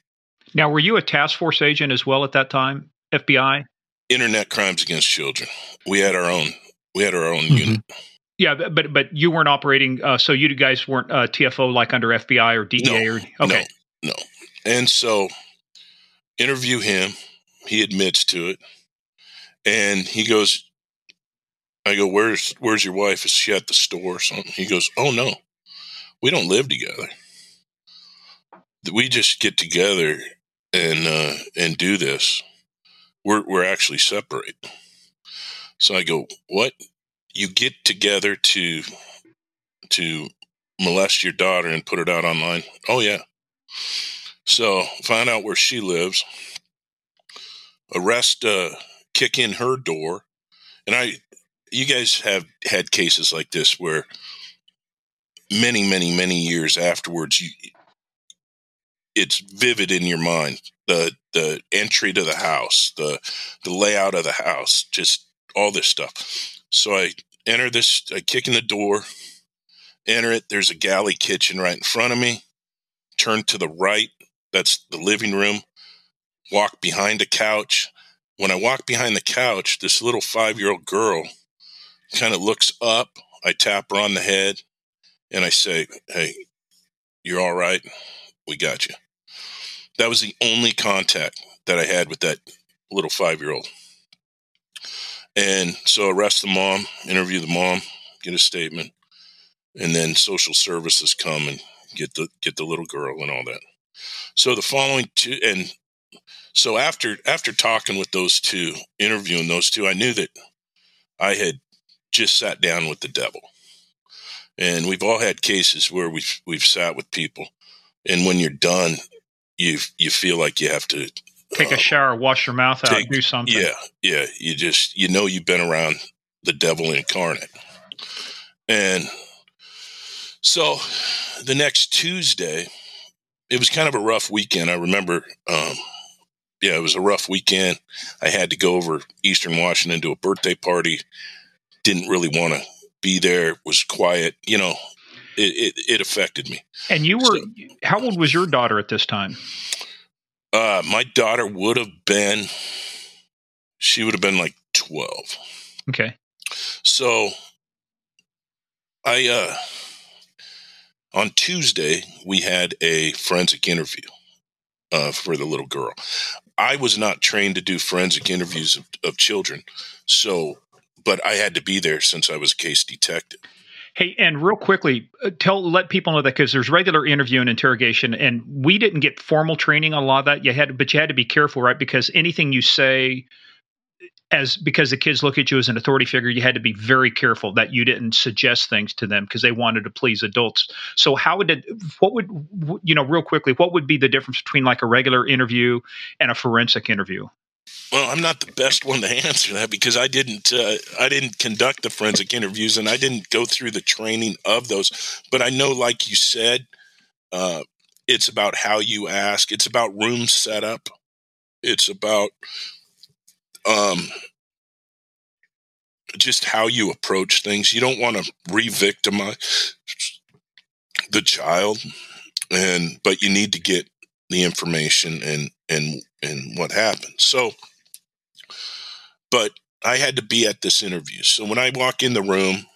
Now, were you a task force agent as well at that time, FBI? Internet crimes against children. We had our own. We had our own mm-hmm. unit. Yeah, but but you weren't operating. Uh, so you guys weren't uh, TFO like under FBI or DEA no, or okay. No, no. And so interview him. He admits to it, and he goes. I go, where's where's your wife? Is she at the store or something? He goes, oh no, we don't live together. We just get together and uh, and do this. We're we're actually separate. So I go, what? You get together to to molest your daughter and put it out online? Oh yeah. So find out where she lives. Arrest, uh, kick in her door, and I. You guys have had cases like this where many, many, many years afterwards, you, it's vivid in your mind. The the entry to the house, the the layout of the house, just all this stuff. So I enter this, I kick in the door, enter it. There's a galley kitchen right in front of me. Turn to the right. That's the living room. Walk behind a couch. When I walk behind the couch, this little five year old girl kind of looks up. I tap her on the head and I say, Hey, you're all right. We got you. That was the only contact that I had with that little five year old. And so arrest the mom, interview the mom, get a statement, and then social services come and get the get the little girl and all that. So the following two and so after after talking with those two, interviewing those two, I knew that I had just sat down with the devil. And we've all had cases where we've we've sat with people, and when you're done, you you feel like you have to take a um, shower, wash your mouth out, take, do something. Yeah, yeah. You just you know you've been around the devil incarnate, and so the next Tuesday, it was kind of a rough weekend. I remember. Um, yeah, it was a rough weekend. I had to go over Eastern Washington to a birthday party. Didn't really want to be there. Was quiet. You know, it, it, it affected me. And you were, so, how old was your daughter at this time? Uh, my daughter would have been, she would have been like 12. Okay. So I, uh, on Tuesday, we had a forensic interview uh, for the little girl. I was not trained to do forensic interviews of, of children. So, but I had to be there since I was a case detective. Hey, and real quickly, uh, tell let people know that because there's regular interview and interrogation, and we didn't get formal training on a lot of that. You had, but you had to be careful, right? Because anything you say, as because the kids look at you as an authority figure, you had to be very careful that you didn't suggest things to them because they wanted to please adults. So, how would it? What would you know? Real quickly, what would be the difference between like a regular interview and a forensic interview? Well, I'm not the best one to answer that because I didn't uh, I didn't conduct the forensic interviews and I didn't go through the training of those. But I know, like you said, uh, it's about how you ask. It's about room setup. It's about um, just how you approach things. You don't want to re-victimize the child, and but you need to get the information and and and what happened. So but I had to be at this interview. So when I walk in the room,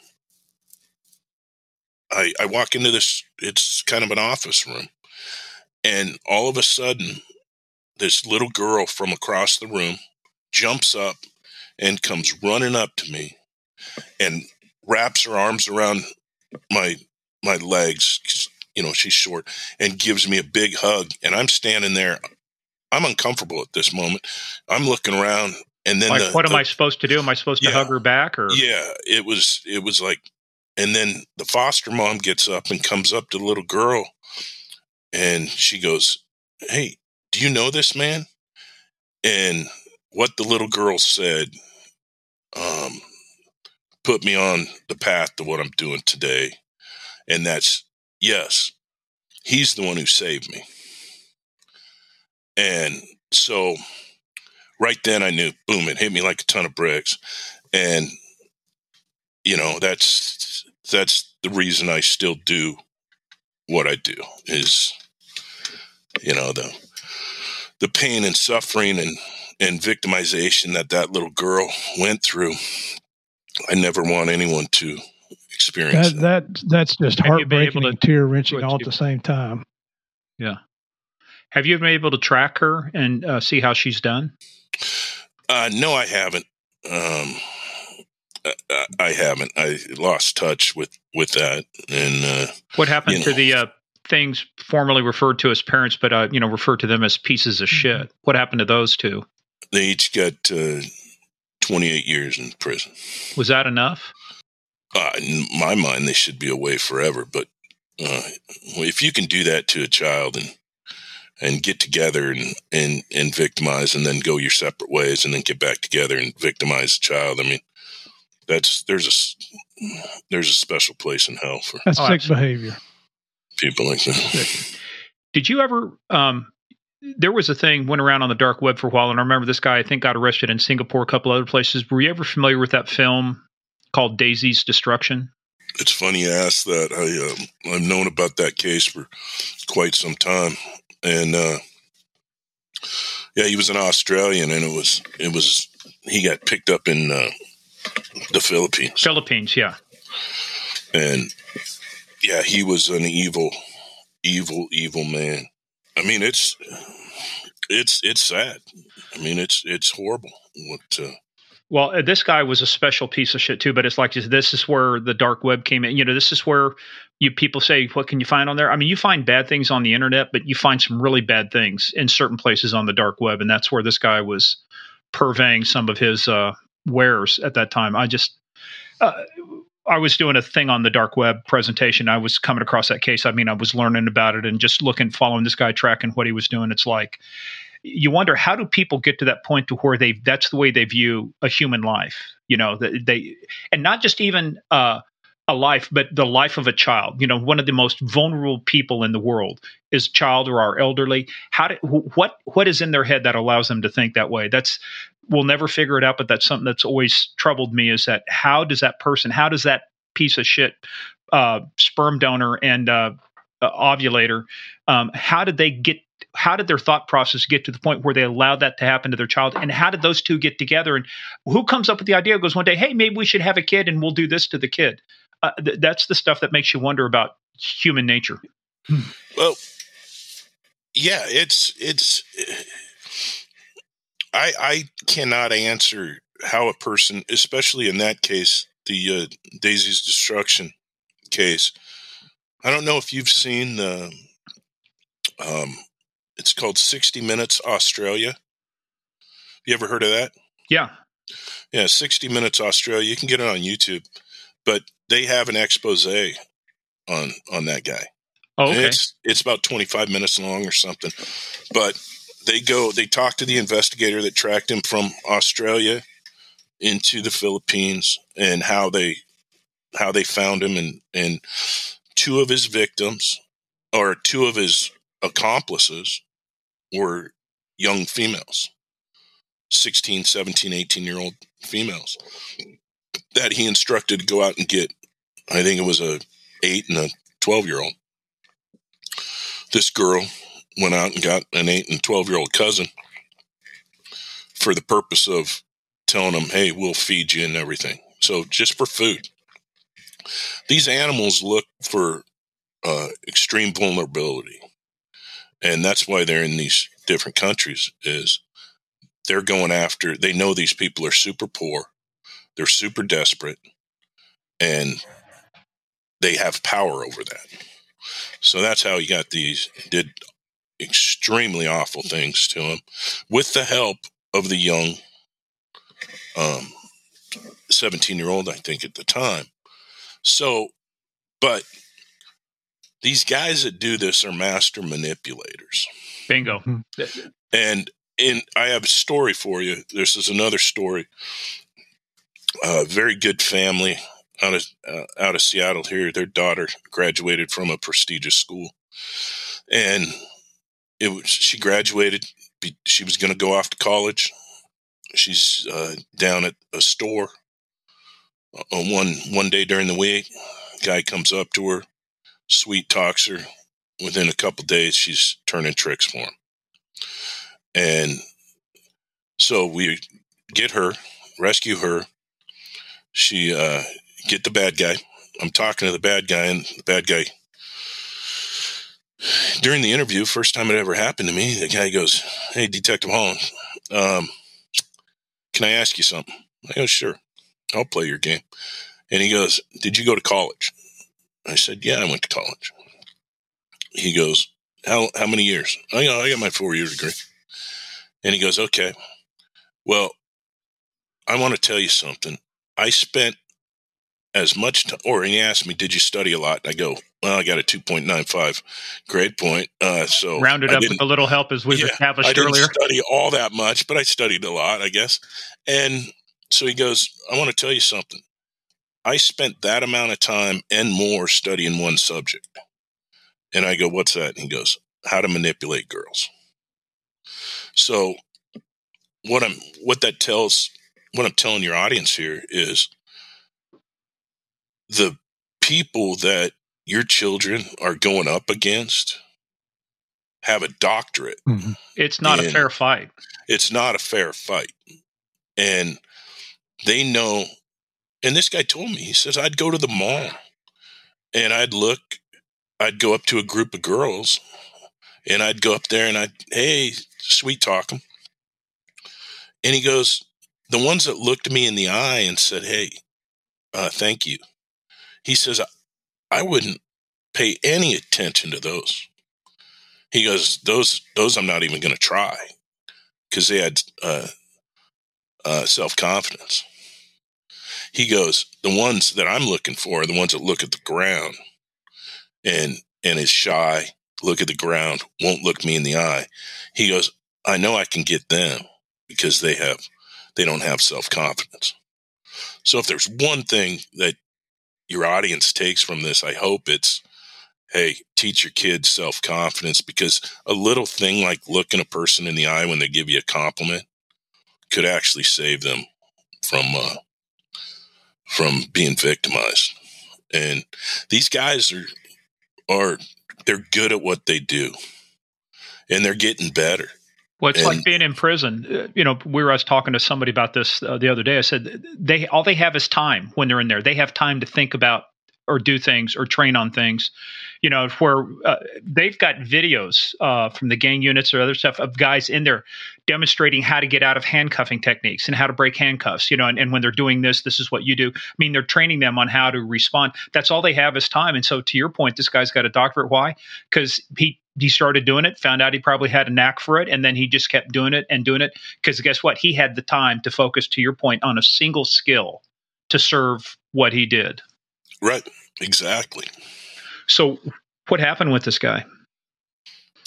I, I walk into this, it's kind of an office room. And all of a sudden, this little girl from across the room jumps up and comes running up to me and wraps her arms around my my legs you know she's short and gives me a big hug and i'm standing there i'm uncomfortable at this moment i'm looking around and then like, the, what am the, I supposed to do? Am I supposed yeah, to hug her back or? Yeah, it was, it was like, and then the foster mom gets up and comes up to the little girl and she goes, Hey, do you know this man? And what the little girl said um, put me on the path to what I'm doing today. And that's yes, he's the one who saved me. And so right then I knew, boom, it hit me like a ton of bricks. And, you know, that's, that's the reason I still do what I do is, you know, the, the pain and suffering and, and victimization that that little girl went through. I never want anyone to experience that. that. that that's just heartbreaking and tear wrenching all at the same time. Yeah. Have you been able to track her and uh, see how she's done? Uh, no, I haven't. Um, I, I, haven't. I lost touch with with that. And uh, what happened to know. the uh, things formerly referred to as parents, but uh, you know referred to them as pieces of shit? Mm-hmm. What happened to those two? They each got uh, twenty eight years in prison. Was that enough? Uh, in my mind, they should be away forever. But uh, if you can do that to a child and and get together and, and, and victimize and then go your separate ways and then get back together and victimize the child. I mean, that's, there's a, there's a special place in hell for that's sick behavior. People like that. Did you ever, um, there was a thing went around on the dark web for a while, and I remember this guy I think got arrested in Singapore, a couple other places. Were you ever familiar with that film called Daisy's Destruction? It's funny you ask that. I um, I've known about that case for quite some time and uh, yeah, he was an Australian, and it was it was he got picked up in uh, the Philippines. Philippines, yeah, and yeah, he was an evil, evil, evil man. I mean, it's it's it's sad. I mean, it's it's horrible what uh, well, uh, this guy was a special piece of shit too, but it's like this is where the dark web came in. You know, this is where you people say, "What can you find on there?" I mean, you find bad things on the internet, but you find some really bad things in certain places on the dark web, and that's where this guy was purveying some of his uh, wares at that time. I just, uh, I was doing a thing on the dark web presentation. I was coming across that case. I mean, I was learning about it and just looking, following this guy, tracking what he was doing. It's like you wonder how do people get to that point to where they that's the way they view a human life you know they and not just even uh, a life but the life of a child. You know one of the most vulnerable people in the world is child or our elderly. How do, what what is in their head that allows them to think that way? That's we'll never figure it out but that's something that's always troubled me is that how does that person how does that piece of shit uh, sperm donor and uh, uh, ovulator um, how did they get how did their thought process get to the point where they allowed that to happen to their child? And how did those two get together? And who comes up with the idea goes one day hey maybe we should have a kid and we'll do this to the kid uh, th- that's the stuff that makes you wonder about human nature well yeah it's it's i i cannot answer how a person especially in that case the uh, daisy's destruction case i don't know if you've seen the um, it's called 60 Minutes Australia. You ever heard of that? Yeah. Yeah, 60 Minutes Australia. You can get it on YouTube, but they have an expose on on that guy. Oh, okay. it's it's about 25 minutes long or something. But they go they talk to the investigator that tracked him from Australia into the Philippines and how they how they found him and and two of his victims or two of his accomplices were young females 16 17 18 year old females that he instructed to go out and get i think it was a 8 and a 12 year old this girl went out and got an 8 and 12 year old cousin for the purpose of telling them hey we'll feed you and everything. So just for food. These animals look for uh, extreme vulnerability and that's why they're in these different countries is they're going after they know these people are super poor they're super desperate and they have power over that so that's how he got these did extremely awful things to him with the help of the young um 17 year old i think at the time so but these guys that do this are master manipulators. Bingo. Mm-hmm. And in I have a story for you. This is another story. A very good family out of uh, out of Seattle here. Their daughter graduated from a prestigious school, and it was she graduated. She was going to go off to college. She's uh, down at a store uh, on one one day during the week. Guy comes up to her, sweet talks her. Within a couple days, she's turning tricks for him, and so we get her, rescue her. She uh, get the bad guy. I'm talking to the bad guy, and the bad guy during the interview, first time it ever happened to me, the guy goes, "Hey, Detective Holand, um, can I ask you something?" I go, "Sure, I'll play your game." And he goes, "Did you go to college?" I said, "Yeah, I went to college." He goes, "How how many years?" I go, "I got my four year degree." And he goes, "Okay, well, I want to tell you something. I spent as much time, or he asked me, "Did you study a lot?" And I go, "Well, I got a 2.95 grade point." Uh, so rounded up with a little help, as we yeah, established I didn't earlier. Study all that much, but I studied a lot, I guess. And so he goes, "I want to tell you something. I spent that amount of time and more studying one subject." And I go, "What's that?" And he goes, "How to manipulate girls." So what I'm what that tells what I'm telling your audience here is the people that your children are going up against have a doctorate. Mm-hmm. It's not a fair fight. It's not a fair fight. And they know and this guy told me, he says, I'd go to the mall and I'd look, I'd go up to a group of girls and I'd go up there and I'd, hey, sweet talk them. And he goes, the ones that looked me in the eye and said, hey, uh, thank you, he says, I wouldn't pay any attention to those. He goes, those, those I'm not even going to try because they had uh, uh, self confidence. He goes, the ones that I'm looking for are the ones that look at the ground and and is shy, look at the ground, won't look me in the eye. He goes, I know I can get them because they have they don't have self confidence. So if there's one thing that your audience takes from this, I hope it's, hey, teach your kids self confidence because a little thing like looking a person in the eye when they give you a compliment could actually save them from uh, from being victimized. And these guys are are they're good at what they do, and they're getting better. Well, it's and, like being in prison. Uh, you know, we were I was talking to somebody about this uh, the other day. I said they all they have is time when they're in there. They have time to think about or do things or train on things. You know, where uh, they've got videos uh, from the gang units or other stuff of guys in there demonstrating how to get out of handcuffing techniques and how to break handcuffs. You know, and, and when they're doing this, this is what you do. I mean, they're training them on how to respond. That's all they have is time. And so, to your point, this guy's got a doctorate. Why? Because he he started doing it, found out he probably had a knack for it, and then he just kept doing it and doing it. Because guess what? He had the time to focus, to your point, on a single skill to serve what he did. Right. Exactly. So, what happened with this guy?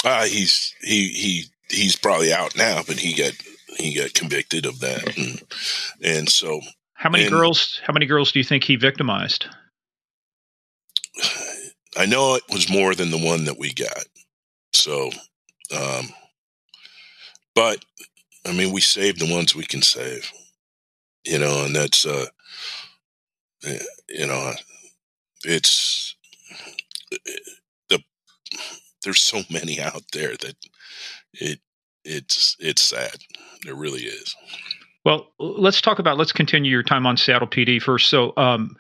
Uh, he's he he he's probably out now, but he got he got convicted of that, and, and so. How many and, girls? How many girls do you think he victimized? I know it was more than the one that we got. So, um, but I mean, we save the ones we can save, you know, and that's, uh, eh, you know, it's the, there's so many out there that it, it's, it's sad. There really is. Well, let's talk about, let's continue your time on Seattle PD first. So, um,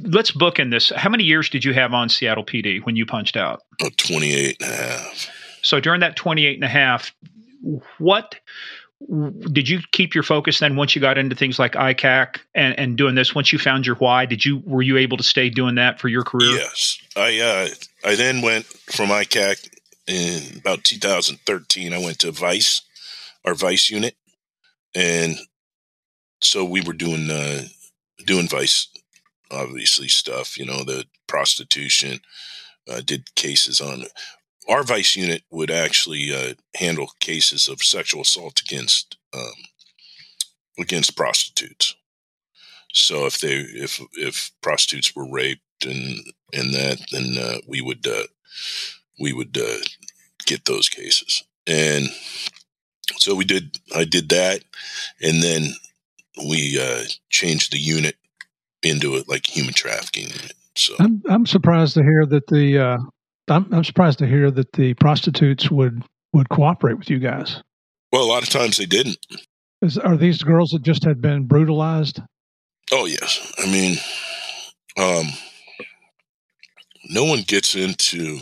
let's book in this. How many years did you have on Seattle PD when you punched out? Oh, 28 and a half. So during that 28 and a half, what did you keep your focus then once you got into things like ICAC and, and doing this? Once you found your why did you were you able to stay doing that for your career? Yes. I uh, i then went from ICAC in about 2013 i went to vice our vice unit. And so we were doing uh, doing vice obviously stuff, you know, the prostitution, uh, did cases on. Our vice unit would actually uh, handle cases of sexual assault against um, against prostitutes. So if they if if prostitutes were raped and and that, then uh, we would uh, we would uh, get those cases. And so we did. I did that, and then we uh, changed the unit into it like human trafficking unit. So I'm I'm surprised to hear that the uh, I'm I'm surprised to hear that the prostitutes would would cooperate with you guys. Well, a lot of times they didn't. Is, are these girls that just had been brutalized? Oh yes, I mean, um, no one gets into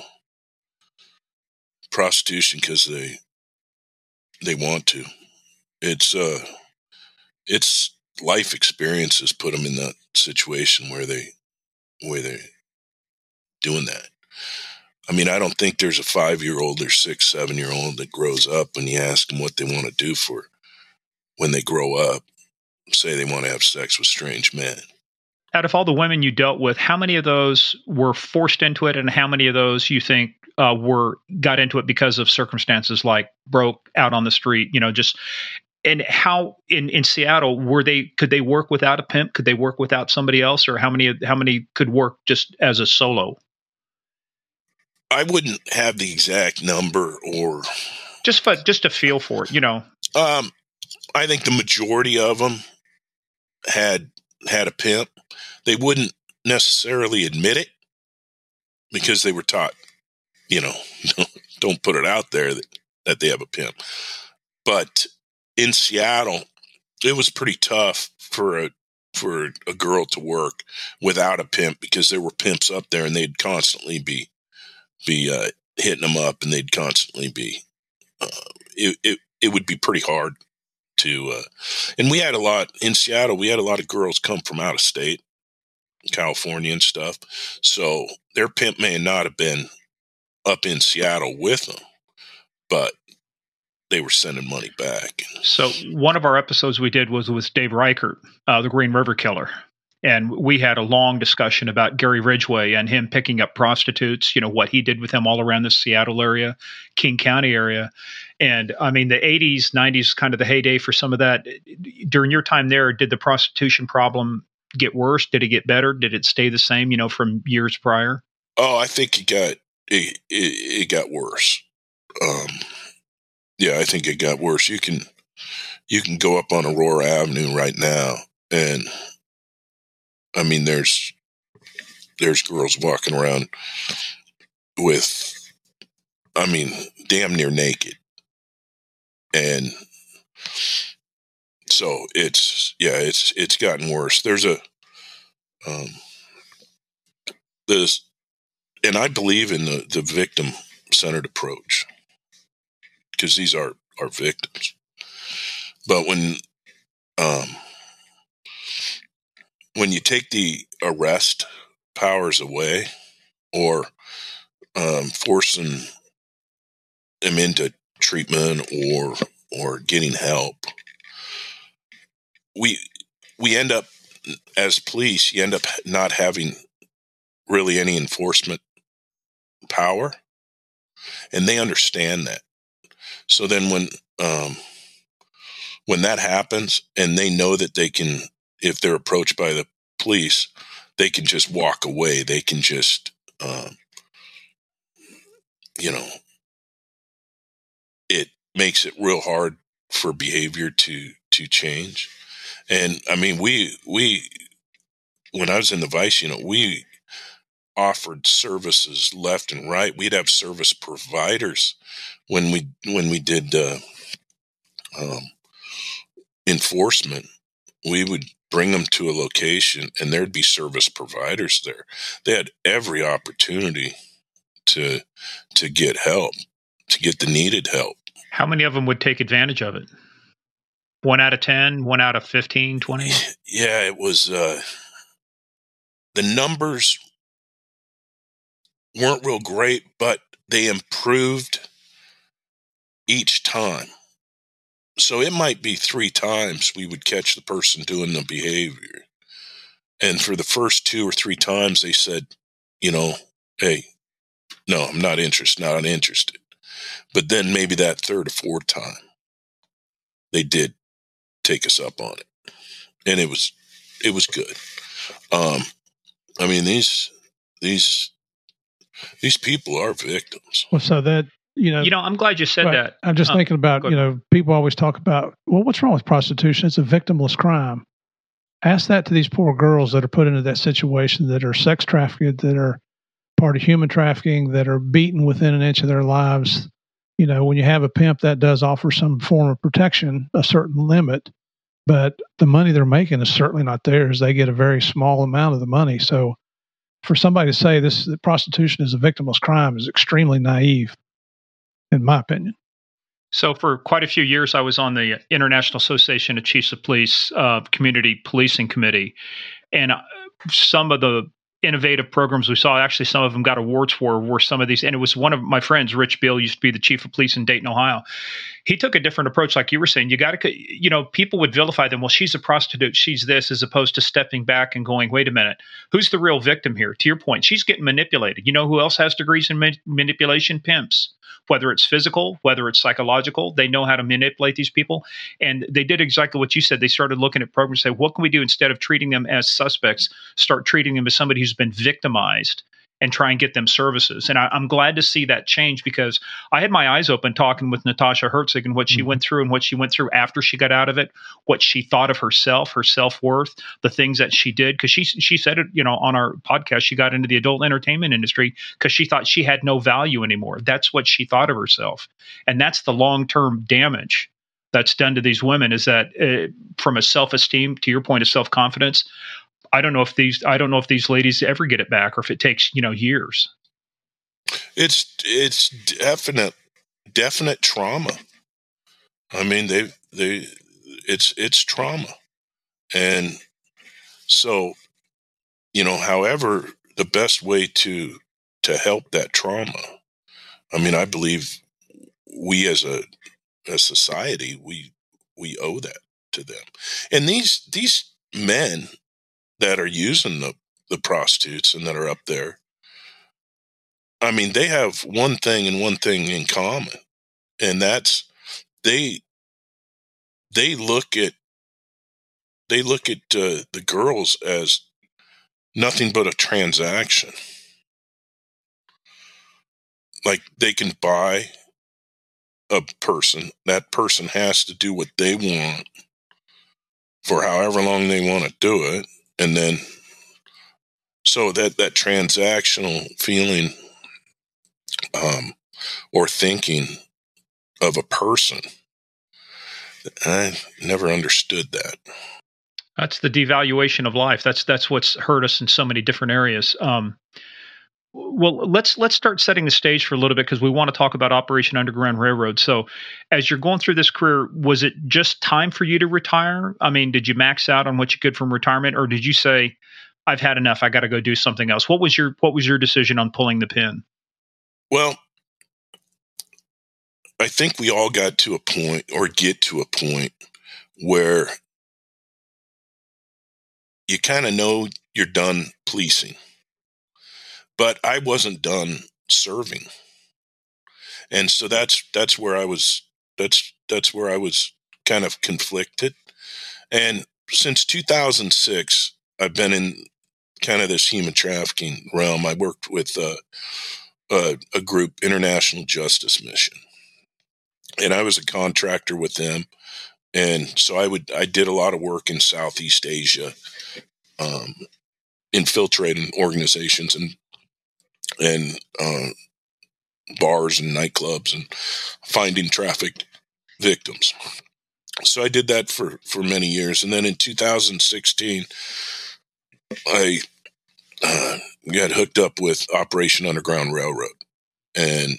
prostitution because they they want to. It's uh, it's life experiences put them in that situation where they where they doing that. I mean, I don't think there's a five year old or six, seven year old that grows up and you ask them what they want to do for when they grow up, say they want to have sex with strange men. Out of all the women you dealt with, how many of those were forced into it, and how many of those you think uh, were got into it because of circumstances like broke out on the street? You know, just and how in in Seattle were they? Could they work without a pimp? Could they work without somebody else, or how many how many could work just as a solo? I wouldn't have the exact number or just but just a feel for it, you know. Um, I think the majority of them had had a pimp. They wouldn't necessarily admit it because they were taught, you know, don't put it out there that, that they have a pimp. But in Seattle, it was pretty tough for a for a girl to work without a pimp because there were pimps up there and they'd constantly be be uh, hitting them up and they'd constantly be uh, it, it it would be pretty hard to uh, and we had a lot in Seattle we had a lot of girls come from out of state California and stuff so their pimp may not have been up in Seattle with them but they were sending money back. So one of our episodes we did was with Dave Reichert, uh, the Green River Killer. And we had a long discussion about Gary Ridgway and him picking up prostitutes, you know, what he did with them all around the Seattle area, King County area. And I mean, the 80s, 90s, kind of the heyday for some of that. During your time there, did the prostitution problem get worse? Did it get better? Did it stay the same, you know, from years prior? Oh, I think it got, it, it, it got worse. Um, yeah, I think it got worse. You can you can go up on Aurora Avenue right now, and I mean, there's there's girls walking around with, I mean, damn near naked, and so it's yeah, it's it's gotten worse. There's a um, this, and I believe in the the victim centered approach because these are are victims. But when um, when you take the arrest powers away, or um, forcing them into treatment or or getting help, we we end up as police. You end up not having really any enforcement power, and they understand that. So then when um, when that happens and they know that they can if they're approached by the police, they can just walk away. They can just um, you know it makes it real hard for behavior to to change. And I mean we we when I was in the vice unit, we offered services left and right. We'd have service providers when we when we did uh, um, enforcement. We would bring them to a location, and there'd be service providers there. They had every opportunity to to get help, to get the needed help. How many of them would take advantage of it? One out of 10, one out of 15, 20? Yeah, it was uh, the numbers weren't real great, but they improved each time. So it might be three times we would catch the person doing the behavior. And for the first two or three times, they said, you know, hey, no, I'm not interested, not interested. But then maybe that third or fourth time, they did take us up on it, and it was it was good. Um, I mean these these these people are victims. Well, so that you know, you know, I'm glad you said right. that. I'm just um, thinking about you know, people always talk about well, what's wrong with prostitution? It's a victimless crime. Ask that to these poor girls that are put into that situation, that are sex trafficked, that are part of human trafficking, that are beaten within an inch of their lives. You know, when you have a pimp, that does offer some form of protection, a certain limit, but the money they're making is certainly not theirs. They get a very small amount of the money. So, for somebody to say this that prostitution is a victimless crime is extremely naive, in my opinion. So, for quite a few years, I was on the International Association of Chiefs of Police uh, Community Policing Committee, and uh, some of the innovative programs we saw. Actually, some of them got awards for were some of these. And it was one of my friends, Rich Biehl, used to be the chief of police in Dayton, Ohio. He took a different approach, like you were saying. You got to, you know, people would vilify them. Well, she's a prostitute. She's this, as opposed to stepping back and going, wait a minute, who's the real victim here? To your point, she's getting manipulated. You know who else has degrees in manipulation? Pimps whether it's physical, whether it's psychological. They know how to manipulate these people. And they did exactly what you said. They started looking at programs say, what can we do instead of treating them as suspects, start treating them as somebody who's been victimized and try and get them services. And I, am glad to see that change because I had my eyes open talking with Natasha Herzig and what she mm-hmm. went through and what she went through after she got out of it, what she thought of herself, her self worth, the things that she did. Because she she said it, you know, on our podcast, she got into the adult entertainment industry because she thought she had no value anymore. That's what she thought of herself, and that's the long term damage that's done to these women. Is that uh, from a self esteem to your point of self confidence? I don't know if these I don't know if these ladies ever get it back or if it takes you know years. It's it's definite definite trauma. I mean they they it's it's trauma, and so you know however the best way to to help that trauma. I mean I believe we as a a society we we owe that to them, and these these men that are using the, the prostitutes and that are up there, I mean, they have one thing and one thing in common, and that's they they look at they look at uh, the girls as nothing but a transaction. Like they can buy a person, that person has to do what they want for however long they want to do it and then so that that transactional feeling um, or thinking of a person i never understood that. That's the devaluation of life. That's that's what's hurt us in so many different areas. Um, well let's let's start setting the stage for a little bit because we want to talk about operation underground railroad. So as you're going through this career was it just time for you to retire? I mean did you max out on what you could from retirement or did you say i've had enough i got to go do something else what was your what was your decision on pulling the pin? Well i think we all got to a point or get to a point where you kind of know you're done policing but I wasn't done serving. And so that's that's where I was that's that's where I was kind of conflicted. And since 2006, I've been in kind of this human trafficking realm. I worked with a, a group, International Justice Mission, and I was a contractor with them. And so I would I did a lot of work in Southeast Asia, um, infiltrating organizations and and uh, bars and nightclubs and finding trafficked victims. So I did that for, for many years. And then in 2016, I uh, got hooked up with Operation Underground Railroad. And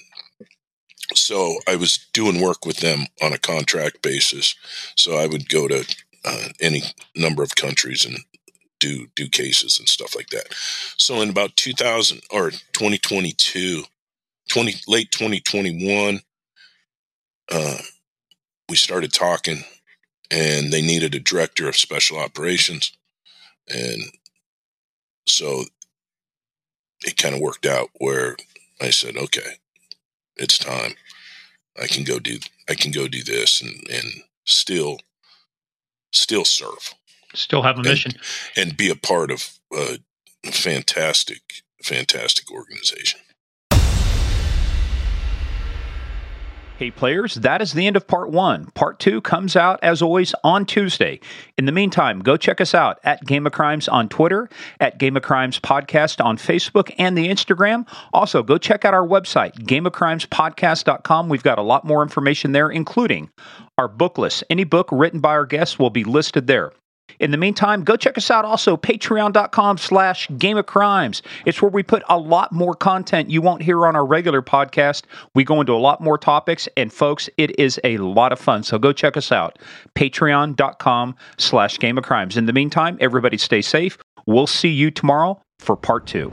so I was doing work with them on a contract basis. So I would go to uh, any number of countries and do do cases and stuff like that. So in about 2000 or 2022, 20 late 2021, uh, we started talking, and they needed a director of special operations, and so it kind of worked out where I said, okay, it's time. I can go do I can go do this and and still still serve. Still have a mission and, and be a part of a fantastic fantastic organization. Hey, players, that is the end of part one. Part two comes out, as always, on Tuesday. In the meantime, go check us out at Game of Crimes on Twitter, at Game of Crimes Podcast on Facebook and the Instagram. Also, go check out our website, gameofcrimespodcast.com. We've got a lot more information there, including our book list. Any book written by our guests will be listed there. In the meantime, go check us out also, patreon.com slash game of crimes. It's where we put a lot more content you won't hear on our regular podcast. We go into a lot more topics, and folks, it is a lot of fun. So go check us out, patreon.com slash game of crimes. In the meantime, everybody stay safe. We'll see you tomorrow for part two.